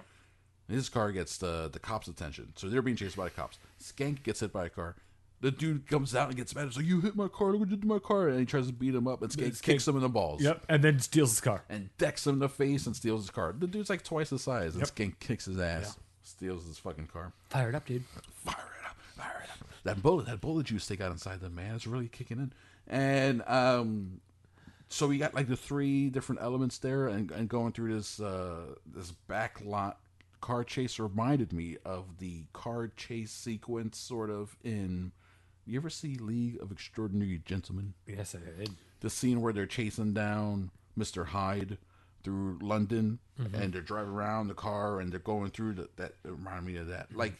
His car gets the the cops' attention, so they're being chased by the cops. Skank gets hit by a car. The dude comes out and gets mad. He's like, "You hit my car! Look what you did to my car!" And he tries to beat him up, and Skank Skank- kicks him in the balls. Yep, and then steals his car. And decks him in the face and steals his car. The dude's like twice the size, and Skank kicks his ass, steals his fucking car. Fire it up, dude. fire it up, fire it up. That bullet, that bullet juice they got inside them, man, it's really kicking in. And um, so we got like the three different elements there, and, and going through this uh, this back lot car chase reminded me of the car chase sequence, sort of in. You ever see League of Extraordinary Gentlemen? Yes, I did. the scene where they're chasing down Mr. Hyde through London and they're driving around the car and they're going through the, that it reminded me of that. Like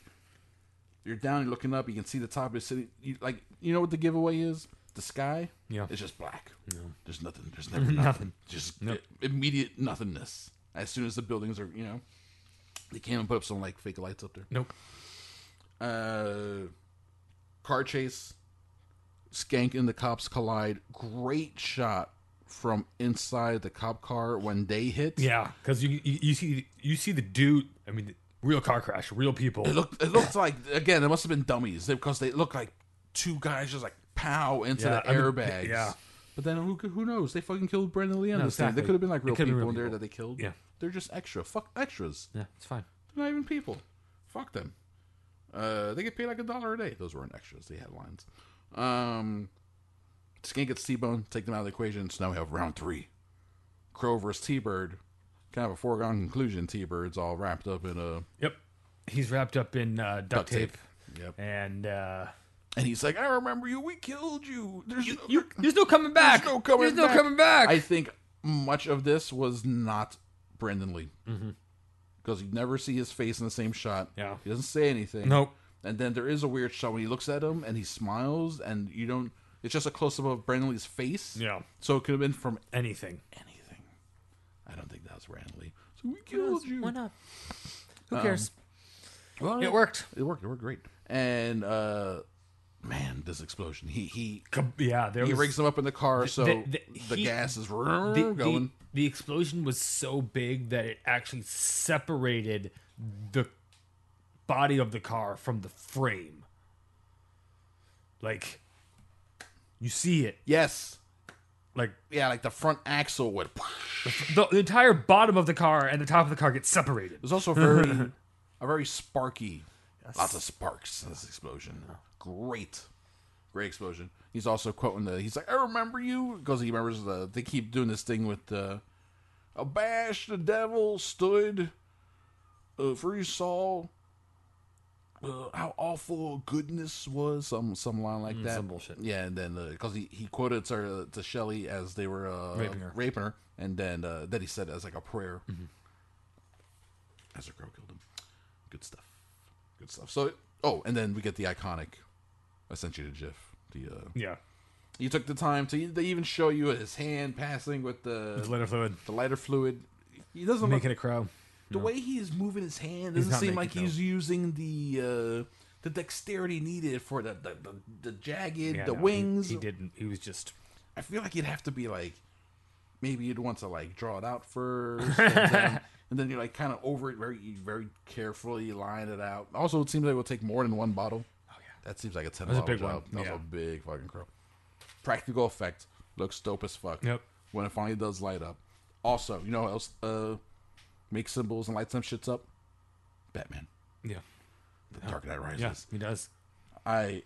you're down, you're looking up, you can see the top of the city. You, like you know what the giveaway is? The sky. Yeah. it's just black. There's nothing. There's never *laughs* nothing. Nothing. Just immediate nothingness. As soon as the buildings are, you know, they can't even put up some like fake lights up there. Nope. Uh, car chase. Skank and the cops collide. Great shot from inside the cop car when they hit. Yeah, because you, you you see you see the dude. I mean, real car crash, real people. It looked. It looked like again. It must have been dummies because they look like two guys just like pow into Yeah, the I mean, airbags. yeah. But then who who knows? They fucking killed Brandon Lee on No, this thing. They could have been like It real could've people been in real there people. that they killed. Yeah. They're just extra. Fuck extras. Yeah, it's fine. They're not even people. Fuck them. Uh, they get paid like a dollar a day. Those weren't extras. They had lines. Um, Skink gets T-Bone. Take them out of the equation. So now we have round three. Crow versus T-Bird. Kind of a foregone conclusion. T-Bird's all wrapped up in a Yep. He's wrapped up in uh, duct, tape. Yep. And uh, And he's like, I remember you. We killed you. There's no, you, there's no coming back. There's no coming There's no back. coming back. I think much of this was not Brandon Lee. Because you never see his face in the same shot. Mm-hmm. Yeah. He doesn't say anything. Nope. And then there is a weird shot when he looks at him and he smiles and you don't. It's just a close up of Brandon Lee's face. Yeah. So it could have been from Anything. anything. I don't think that was Brandon Lee. So we killed you. Why not? Who cares? Well, it worked. It worked. It worked great. And uh man, this explosion. He he Yeah, there he was. rigs them up in the car, so the- the, the- he- gas is going. the, explosion was so big that it actually separated the body of the car from the frame. Like, you see it. yes, Like, yeah, like the front axle would. *laughs* the, the entire bottom of the car and the top of the car get separated. There's also very *laughs* a very sparky, lots of sparks in this explosion. Great, great explosion. He's also quoting the. He's like, "I remember you," because he remembers the. They keep doing this thing with the. Abash the devil stood. Uh, for saw. Uh, how awful goodness was some some line like that some bullshit. yeah and then because he, he quoted to, to Shelly as they were uh, Raping her. raping her and then uh, that he said as like a prayer Mm-hmm. as a crow killed him. Good stuff. Good stuff. So, oh, and then we get the iconic. I sent you the GIF. The uh, Yeah. you took the time to. They even show you his hand passing with the The lighter fluid. the lighter fluid. He doesn't Making look a crow. the way he is moving his hand doesn't seem like no. he's using the uh, the dexterity needed for the the, the, the jagged Yeah, the no, wings. He, didn't. He was just. I feel like you'd have to be like, maybe you'd want to like draw it out *laughs* first, and then, and then you're like kind of over it very, very carefully line it out. Also, it seems like it will take more than one bottle. Yeah, that seems like a ten was a big one, job. That was yeah. a big fucking crow. Practical effect looks dope as fuck. Yep. When it finally does light up. Also, you know what else uh, makes symbols and lights some shits up? Batman. Yeah. The Dark Knight Rises. Yeah. He does. I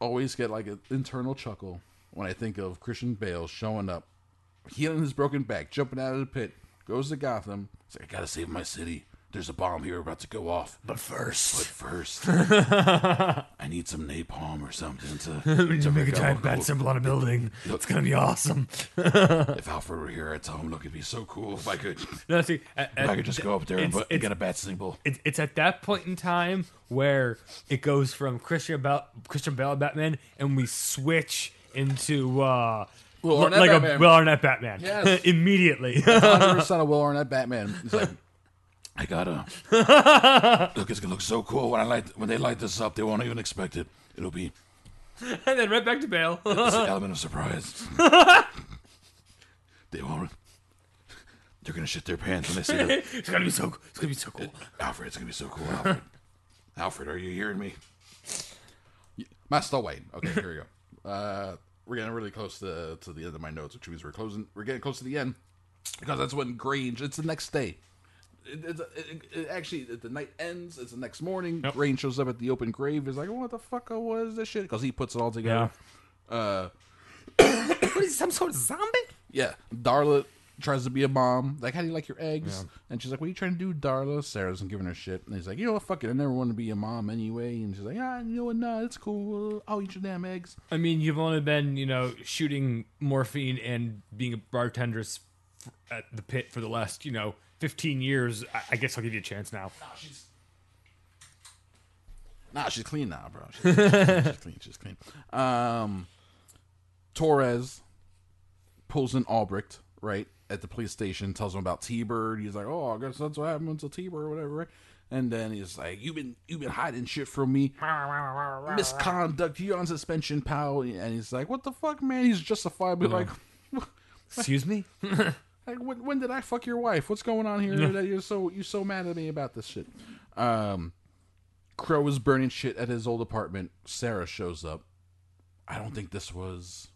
always get like an internal chuckle when I think of Christian Bale showing up, healing his broken back, jumping out of the pit, goes to Gotham. Like, I gotta save my city. There's a bomb here about to go off. But first, But first, *laughs* I need some napalm or something to, *laughs* to make a make it giant bat cool. symbol on a building. It's gonna be awesome. *laughs* If Alfred were here, I'd tell him, look, it'd be so cool if I could, No, see, at, I could just go up there and, put, and get a bat symbol. it's, it's at that point in time where it goes from Christian Bale, Christian Bale Batman, and we switch into uh, Will Arnett like Batman. a Will Arnett Batman. Yes. immediately. 100% of Will Arnett Batman. He's like, I gotta *laughs* look. It's gonna look so cool when I light when they light this up. They won't even expect it. It'll be and then right back to Bale. it's an *laughs* element of surprise. *laughs* they won't. They're gonna shit their pants when they see the it's gonna be so. It's gonna be so cool. Alfred. It's gonna be so cool, Alfred. Alfred, are you hearing me? Master Wayne. Okay, here we go. Uh, we're getting really close to to the end of my notes, which means we're closing. We're getting close to the end because that's when Grange. It's the next day. It, it's it, it, actually, the night ends. It's the next morning. Yep. Grange shows up at the open grave. Is like, what the fuck was this shit? Because he puts it all together. Uh, *coughs* What is some sort of zombie? yeah, Darla tries to be a mom. Like, how do you like your eggs? And she's like, what are you trying to do, Darla? Sarah's not giving her shit. And he's like, you know what, fuck it. I never wanted to be a mom anyway. And she's like, ah, you know what, nah, it's cool. I'll eat your damn eggs. I mean, you've only been, you know, shooting morphine and being a bartender at the pit for the last, you know, 15 years. I, I guess I'll give you a chance now. Nah, she's... Nah, she's clean now, bro. She's, she's, she's clean. She's clean. Um, Torres pulls in Albrecht, right, at the police station, tells him about T-Bird. He's like, oh, I guess that's what happened to T-Bird or whatever, right? And then he's like, you've been you've been hiding shit from me. Misconduct. You're on suspension, pal. And he's like, what the fuck, man? He's justifiably like, *laughs* Excuse me? *laughs* like when, when did I fuck your wife? What's going on here that you're so you so mad at me about this shit? Um, Crow is burning shit at his old apartment. Sarah shows up. I don't think this was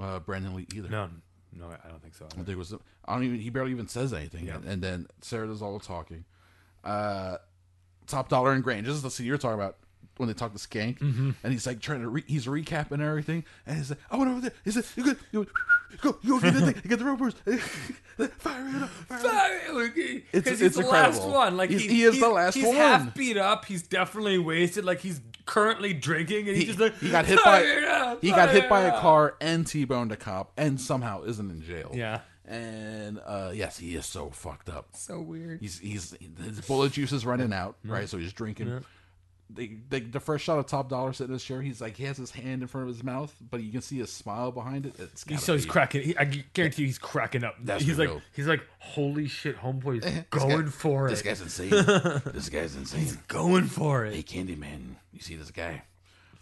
uh, Brandon Lee either. No, no, I don't think so. I think it was. I don't even. He barely even says anything. Yeah. And, and then Sarah does all the talking. Uh, Top Dollar and Grange. This is the scene you're talking about when they talk to Skank, Mm-hmm. and he's like trying to. Re- he's recapping everything, and he's like, "I went over there." He said, "You good? You go, you go get the thing, get the ropers, *laughs* fire it up, fire it up." Because It's- he's it's the incredible. last one. Like He's- he, he is the last he's one. He's half beat up. He's definitely wasted. Like he's currently drinking, and he's He, just like he got hit by "Fire up, he got hit by a car and T-boned a cop, and somehow isn't in jail. Yeah. and uh, yes, he is so fucked up. So weird. He's he's his bullet juice is running out, right? So he's drinking. They, they, the first shot of Top Dollar sitting in his chair, he's like he has his hand in front of his mouth, but you can see a smile behind it. It's gotta so he's be- cracking. He, I guarantee you, he's cracking up. That's he's like, real. he's like, holy shit, homeboy is *laughs* going guy- for This it. guy's insane. *laughs* this guy's insane. He's going for it. Hey, it. Candyman, you see this guy?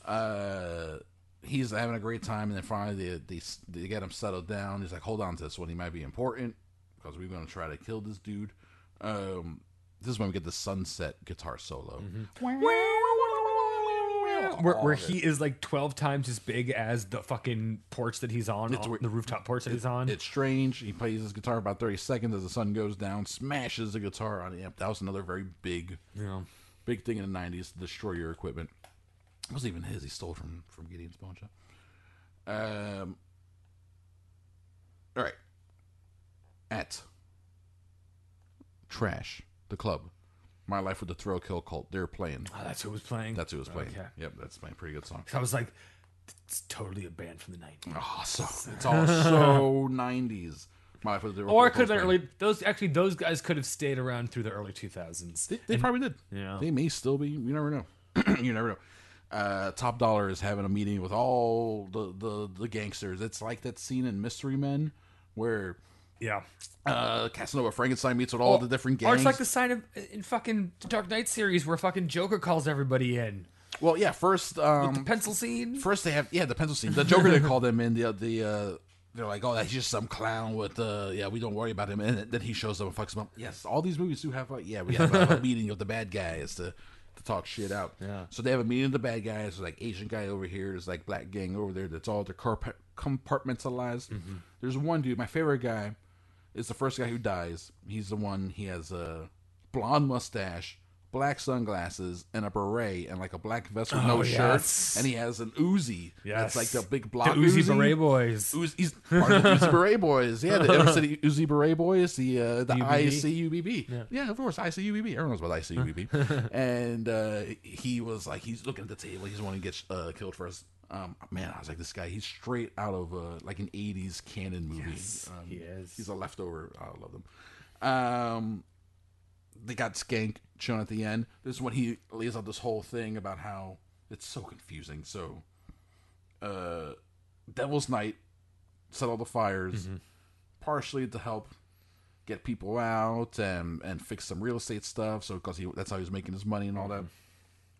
Uh, he's having a great time, and then finally they, they they get him settled down. He's like, hold on to this one. He might be important because we're going to try to kill this dude. Um, this is when we get the sunset guitar solo. Where, where All of he is like twelve times as big as the fucking porch that he's on, on the rooftop porch that he's on. It's strange. He plays his guitar about 30 seconds as the sun goes down, smashes the guitar on the amp. That was another very big, yeah. big thing in the 90s to destroy your equipment. It wasn't even his. He stole from, from Gideon's Pawn Shop. Um, all right. At Trash, the club, My Life with the Thrill Kill Kult, they're playing. Oh, that's who was playing. That's who was playing. Okay. Yep, that's my pretty good song. So I was like, it's totally a band from the nineties. Oh, so, it's all so *laughs* 90s. My Life with the Thrill Or it Kill could have been early. Those actually, those guys could have stayed around through the early two thousands. They, they probably did. Yeah. They may still be. You never know. *clears throat* you never know. Uh, Top Dollar is having a meeting with all the, the, the gangsters. It's like that scene in Mystery Men where Yeah. uh, Casanova Frankenstein meets with all the different Or gangs. it's like the sign of in fucking Dark Knight series where fucking Joker calls everybody in. well, yeah. First, um, The pencil scene. first they have yeah the pencil scene. The Joker they called him in. The the uh, they're like, oh, that's just some clown with uh, yeah, we don't worry about him. And then he shows up and fucks him up. Yes, all these movies do have like, yeah, we have a, a *laughs* meeting of the bad guys to to talk shit out. Yeah. So they have a meeting of the bad guys. There's like Asian guy over here. There's like black gang over there. That's all they're carp- compartmentalized. There's one dude. My favorite guy is the first guy who dies. He's the one. He has a blonde mustache. Black sunglasses and a beret and like a black vest with no Oh, shirt, and he has an Uzi. Yes. That's like the big The block Uzi Uzi. Beret Boys. Uzi, he's part of the Uzi Beret *laughs* Boys. Yeah, the Inner City Uzi Beret Boys, the uh, the UBB? ICUBB. Yeah. of course, ICUBB. Everyone knows about ICUBB. *laughs* and uh, he was like, he's looking at the table. He's wanting to get uh, killed first. Um, man, I was like, this guy, he's straight out of uh, like an '80s Cannon movie. Yes, um, he is. He's a leftover. I love them. Um, they got Skank shown at the end. This is when he lays out this whole thing about how it's so confusing. So, uh, Devil's Night set all the fires, partially to help get people out and and fix some real estate stuff. So, because he that's how he was making his money and all that.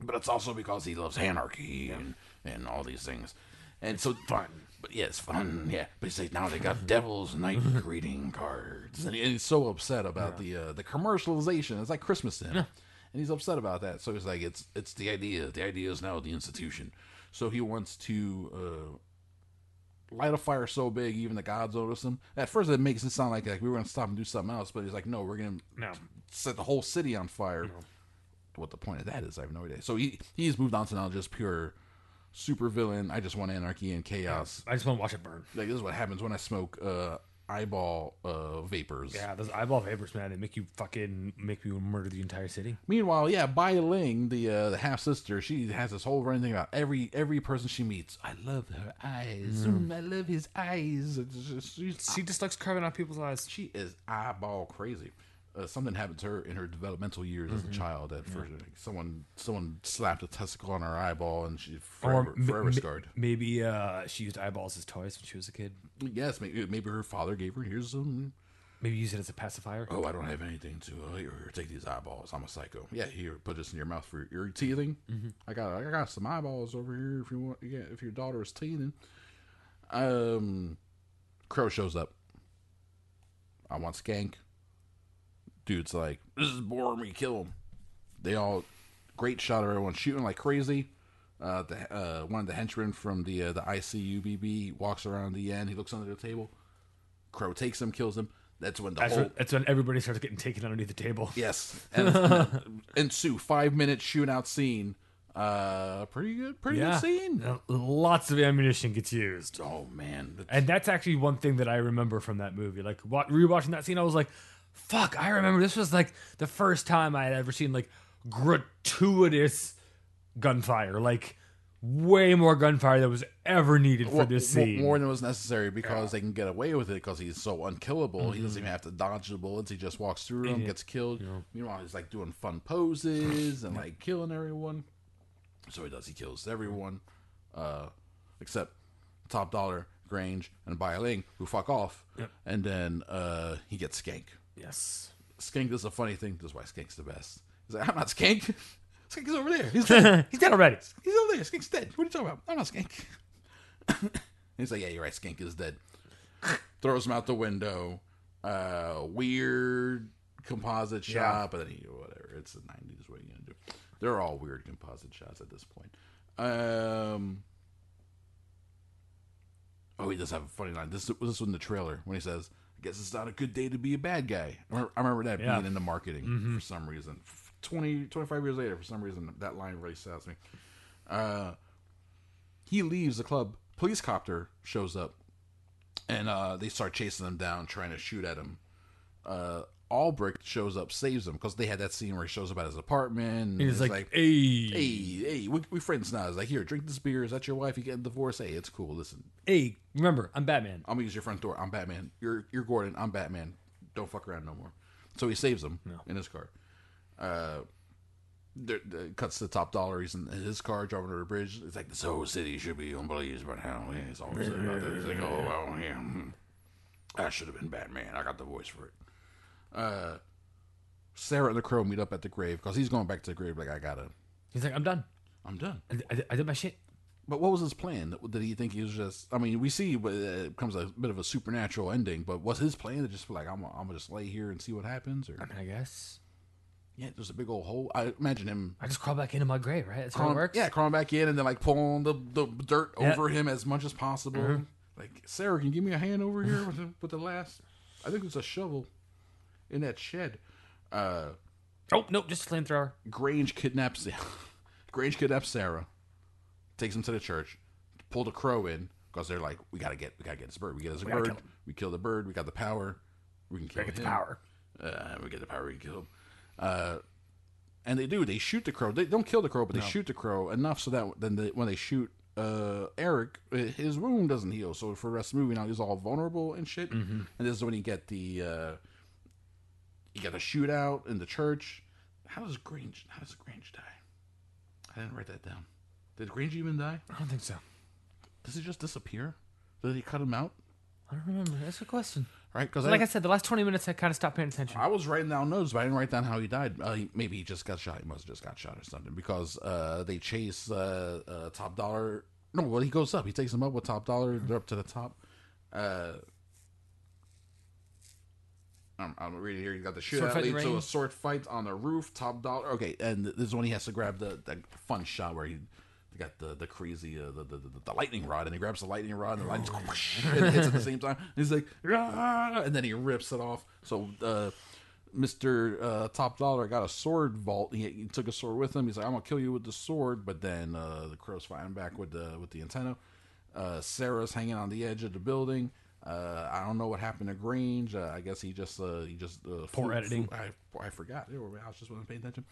But it's also because he loves anarchy and and all these things. And so fun. But yeah, it's fun. Yeah. But he's like, now they got Devil's Night greeting cards. And, he- and he's so upset about the uh, the commercialization. It's like Christmas to him. And he's upset about that. So he's like, it's it's the idea. The idea is now the institution. So he wants to uh, light a fire so big even the gods notice him. At first, it makes it sound like, like we were going to stop and do something else. But he's like, no, we're going to No. set the whole city on fire. What the point of that is, I have no idea. So he he's moved on to now just pure super villain. I just want anarchy and chaos. I just want to watch it burn. Like this is what happens when I smoke uh, eyeball uh, vapors. Yeah, those eyeball vapors, man, they make you fucking make you murder the entire city. Meanwhile, yeah, Bai Ling, the uh, the half sister, she has this whole running thing about every every person she meets. I love her eyes. Mm, I love his eyes. Just- She just likes carving out people's eyes. she is eyeball crazy. Uh, something happened to her in her developmental years Mm-hmm. as a child. At first, like, someone someone slapped a testicle on her eyeball, and she forever, m- forever scarred. Maybe uh, she used eyeballs as toys when she was a kid. Yes, maybe, maybe her father gave her here's some. Maybe use it as a pacifier. Oh, I don't have anything to. Uh, here, here, take these eyeballs. I'm a psycho. Yeah, here, put this in your mouth for your teething. Mm-hmm. I got I got some eyeballs over here if you want. Yeah, if your daughter is teething. Um, Crow shows up. I want Skank. Dude's like, this is boring me, kill him. They all, great shot of everyone shooting like crazy. Uh, the uh, one of the henchmen from the uh, the ICUBB walks around the end. He looks under the table. Crow takes him, kills him. That's when the That's, whole when, that's when everybody starts getting taken underneath the table. *laughs* yes and *laughs* ensue five minute shootout scene. Uh, pretty good, pretty Yeah. good scene. Uh, Lots of ammunition gets used. Oh man, That's- And that's actually one thing that I remember from that movie. Like wa- rewatching that scene, I was like, "Fuck!" I remember this was like the first time I had ever seen like gratuitous gunfire, like way more gunfire that was ever needed for Well, this scene. more than was necessary because they can get away with it because he's so unkillable. He doesn't even have to dodge the bullets. He just walks through them, Yeah. gets killed. Meanwhile, he's like doing fun poses and like killing everyone. So he does. He kills everyone, uh, except Top Dollar, Grange, and Bai Ling, who fuck off. Yep. And then uh, he gets Skank. Yes. Skank does a funny thing. This is why Skink's the best. He's like, I'm not Skink. *laughs* Skank is over there. He's dead. *laughs* He's dead already. He's over there. Skink's dead. What are you talking about? I'm not Skink. *laughs* He's like, yeah, you're right. Skink is dead. Throws him out the window. Uh, weird composite shot, Yeah. but then he, whatever. It's the 90s. What are you gonna do? They're all weird composite shots at this point. Um. Oh, he does have a funny line. This this was in the trailer when he says, "I guess it's not a good day to be a bad guy." I remember, I remember that Yeah. being in the marketing for some reason. 20, 25 years later, for some reason, that line really says me. Uh, he leaves the club. Police copter shows up, and uh, they start chasing him down, trying to shoot at him. Uh, Albrecht shows up, saves him because they had that scene where he shows up at his apartment. and He's it's like, "Hey, hey, hey, we, we friends now. It's like, here, drink this beer. Is that your wife? You getting divorced? Hey, it's cool. Listen, hey, remember, I'm Batman." I'm gonna use your front door. I'm Batman. You're you're Gordon. I'm Batman. Don't fuck around no more. So he saves him in his car. Uh, cuts the top dollar. He's in his car driving over the bridge. It's like this whole city should be on blaze by now. Yeah, He's always about that. He's like, oh well, yeah. hmm. I should have been Batman. I got the voice for it. Uh, Sarah and the Crow meet up at the grave because he's going back to the grave. Like I gotta, He's like, "I'm done. I'm done. I, I, I did my shit." But what was his plan? Did he think he was just? I mean, we see but it comes a bit of a supernatural ending. But was his plan to just be like, I'm, I'm gonna just lay here and see what happens? Or I mean, I guess yeah, there's a big old hole. I imagine him. I just crawl back into my grave, right? That's how it Crawling, works. yeah, crawling back in and then like pulling the, the dirt Yeah. over him as much as possible. Like Sarah, can you give me a hand over here with the, with the last? I think it's a shovel in that shed. Uh, Oh nope, just a flamethrower. Grange kidnaps *laughs* Grange kidnaps Sarah, takes him to the church, pull the crow in because they're like, we gotta get, we gotta get this bird. We get this gotta bird. kill. We kill the bird. We got the power. We can kill we Get him. the power. Uh, we get the power. We can kill him. Uh, and they do. They shoot the crow. They don't kill the crow, but they shoot the crow enough so that then they, when they shoot uh, Eric, uh, his wound doesn't heal. So for the rest of the movie, now he's all vulnerable and shit. Mm-hmm. And this is when you get the uh, you get a shootout in the church. How does Grange? How does Grange die? I didn't write that down. Did Grange even die? I don't think so. Does he just disappear? Did he cut him out? I don't remember. That's a question. Right? Because Like I said, the last twenty minutes I kind of stopped paying attention. I was writing down notes, but I didn't write down how he died. Uh, he, maybe he just got shot. He must have just got shot or something because uh, they chase uh, uh, Top Dollar. No, well, he goes up. He takes him up with Top Dollar. They're up to the top. I'm, I'm reading here. He got the shootout leads to rain? a sword fight on the roof. Top Dollar. Okay, and this is when he has to grab the, the fun shot where he. Got the the crazy uh, the, the, the the lightning rod and he grabs the lightning rod and the lightning whoosh, and hits at the *laughs* same time. He's like, "Ah," and then he rips it off. So uh, Mr. Uh, Top Dollar got a sword vault. He, he took a sword with him. He's like, I'm gonna kill you with the sword. But then uh, the crow's fighting back with the with the antenna. Uh, Sarah's hanging on the edge of the building. Uh, I don't know what happened to Grange. Uh, I guess he just uh, he just uh, Poor flew- editing. flew- I I forgot. I was just wasn't paying attention.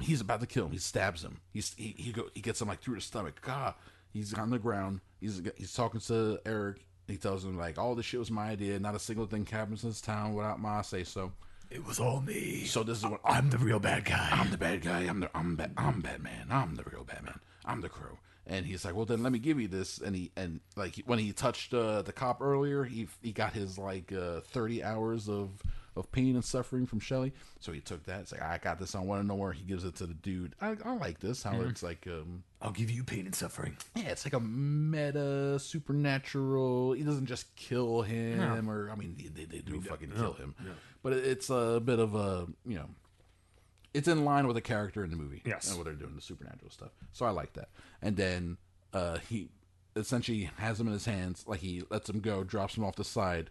He's about to kill him. He stabs him. He's he he, go, he gets him like through the stomach. God, he's on the ground. He's he's talking to Eric. He tells him like, "All this shit was my idea. Not a single thing happens in this town without my say so." It was all me. So this is what I'm the real bad guy. I'm the bad guy. I'm the I'm Bat, I'm Batman. I'm the real Batman. I'm the Crow. And he's like, well, then let me give you this. And he and like when he touched uh, the cop earlier, he he got his like uh, thirty hours of of pain and suffering from Shelly. So he took that. It's like I got this. I want to know where he gives it to the dude. I, I like this. How it's like um I'll give you pain and suffering. yeah, it's like a meta supernatural. He doesn't just kill him, or I mean, they, they do fucking kill him, but it's a bit of a you know, it's in line with the character in the movie. Yes. and what they're doing the supernatural stuff. So I like that. And then uh, he essentially has him in his hands, like he lets him go, drops him off the side,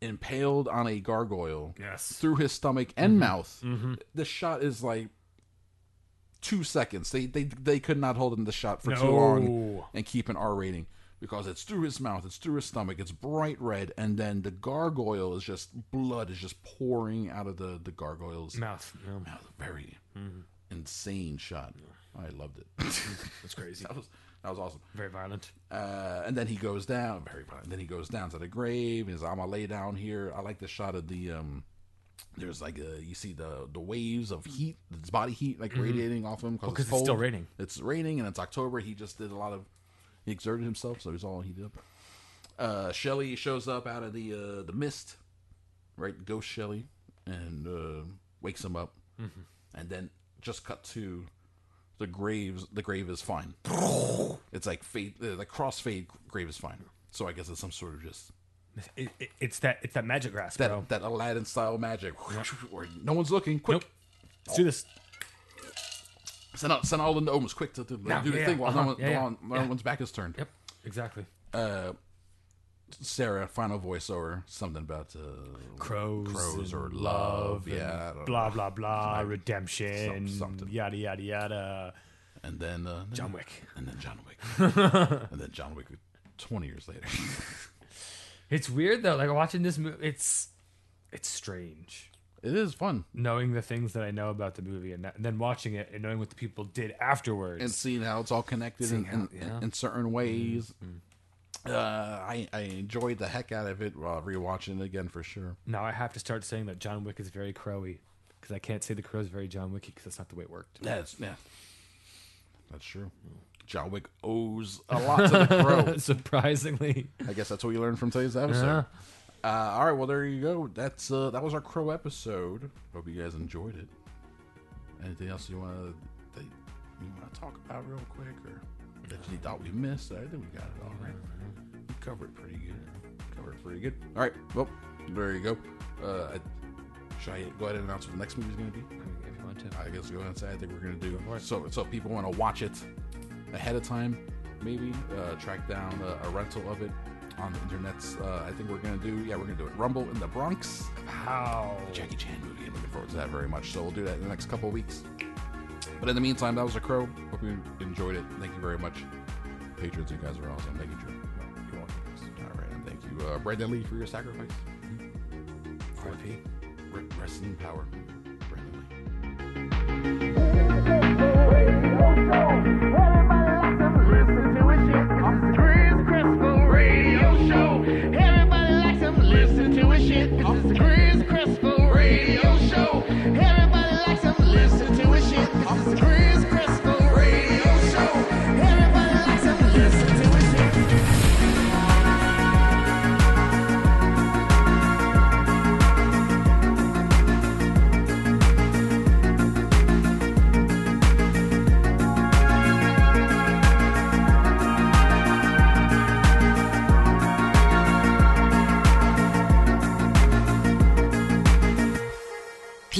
impaled on a gargoyle. Yes. through his stomach and mouth. The shot is like two seconds. They they they could not hold in the shot for too long and keep an R rating because it's through his mouth, it's through his stomach, it's bright red, and then the gargoyle is just blood is just pouring out of the the gargoyle's Mouth. Yeah. mouth. Very insane shot. I loved it. *laughs* *laughs* That's crazy. that was that was awesome. Very violent. Uh, and then he goes down, very violent. Then he goes down to the grave. He's, I'm gonna lay down here. I like the shot of the um. There's like a you see the the waves of heat, his body heat like radiating off him because Mm-hmm. 'cause it's still raining. It's raining and it's October. He just did a lot of he exerted himself, so he's all heated up. Uh, Shelly shows up out of the uh, the mist, right? Ghost Shelly, and uh, wakes him up, Mm-hmm. and then just cut to the graves. The grave is fine. It's like fade, uh, the crossfade grave is fine. So I guess it's some sort of just It, it, it's that it's that magic grass, that bro. that Aladdin style magic, where no one's looking. Quick, Nope. Let's do this. Send out send all the gnomes quick to, to Yeah, do the yeah, thing while no, uh-huh, one, yeah, yeah, while no yeah. one's back is turned. Yep. Exactly. Sarah, final voiceover, something about uh, Crows, crows or love, and yeah, I don't blah know. blah blah, redemption, some- something. yada yada yada. and then uh, John Wick. and then John Wick, *laughs* and then John Wick, twenty years later. It's weird though. Like watching this movie, it's it's strange it is fun knowing the things that I know about the movie, and, that, and then watching it and knowing what the people did afterwards. and seeing how it's all connected in, how- in, yeah. Mm-hmm. in certain ways. Uh, I I enjoyed the heck out of it while rewatching it again for sure. now I have to start saying that John Wick is very crowy because I can't say the crow is very John Wicky because that's not the way it worked. That's yeah, that's true. John Wick owes a lot to the *laughs* crow. Surprisingly, I guess that's what you learned from today's episode. Yeah. Uh, all right, well there you go. That's uh, that was our crow episode. Hope you guys enjoyed it. Anything else you want to you want to talk about real quick, or that you thought we missed? I think we got it all right. We covered pretty good. Covered pretty good. All right, well there you go. Uh, I- should I go ahead and announce what the next movie is going to be? if you want to. I guess go ahead and say I think we're gonna do so. So people want to watch it ahead of time, maybe uh, track down a, a rental of it on the internets. Uh, I think we're gonna do. Yeah, we're gonna do it. Rumble in the Bronx, How? Jackie Chan movie. I'm looking forward to that very much. So we'll do that in the next couple weeks. But in the meantime, that was a crow. Hope you enjoyed it. Thank you very much, patrons. You guys are awesome. Thank you, Drew. You're welcome. All right, and thank you, uh, Brandon Lee, for your sacrifice. R.I.P. Re- Rest in power, Brandon Lee. Radio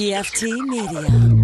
PFT Media.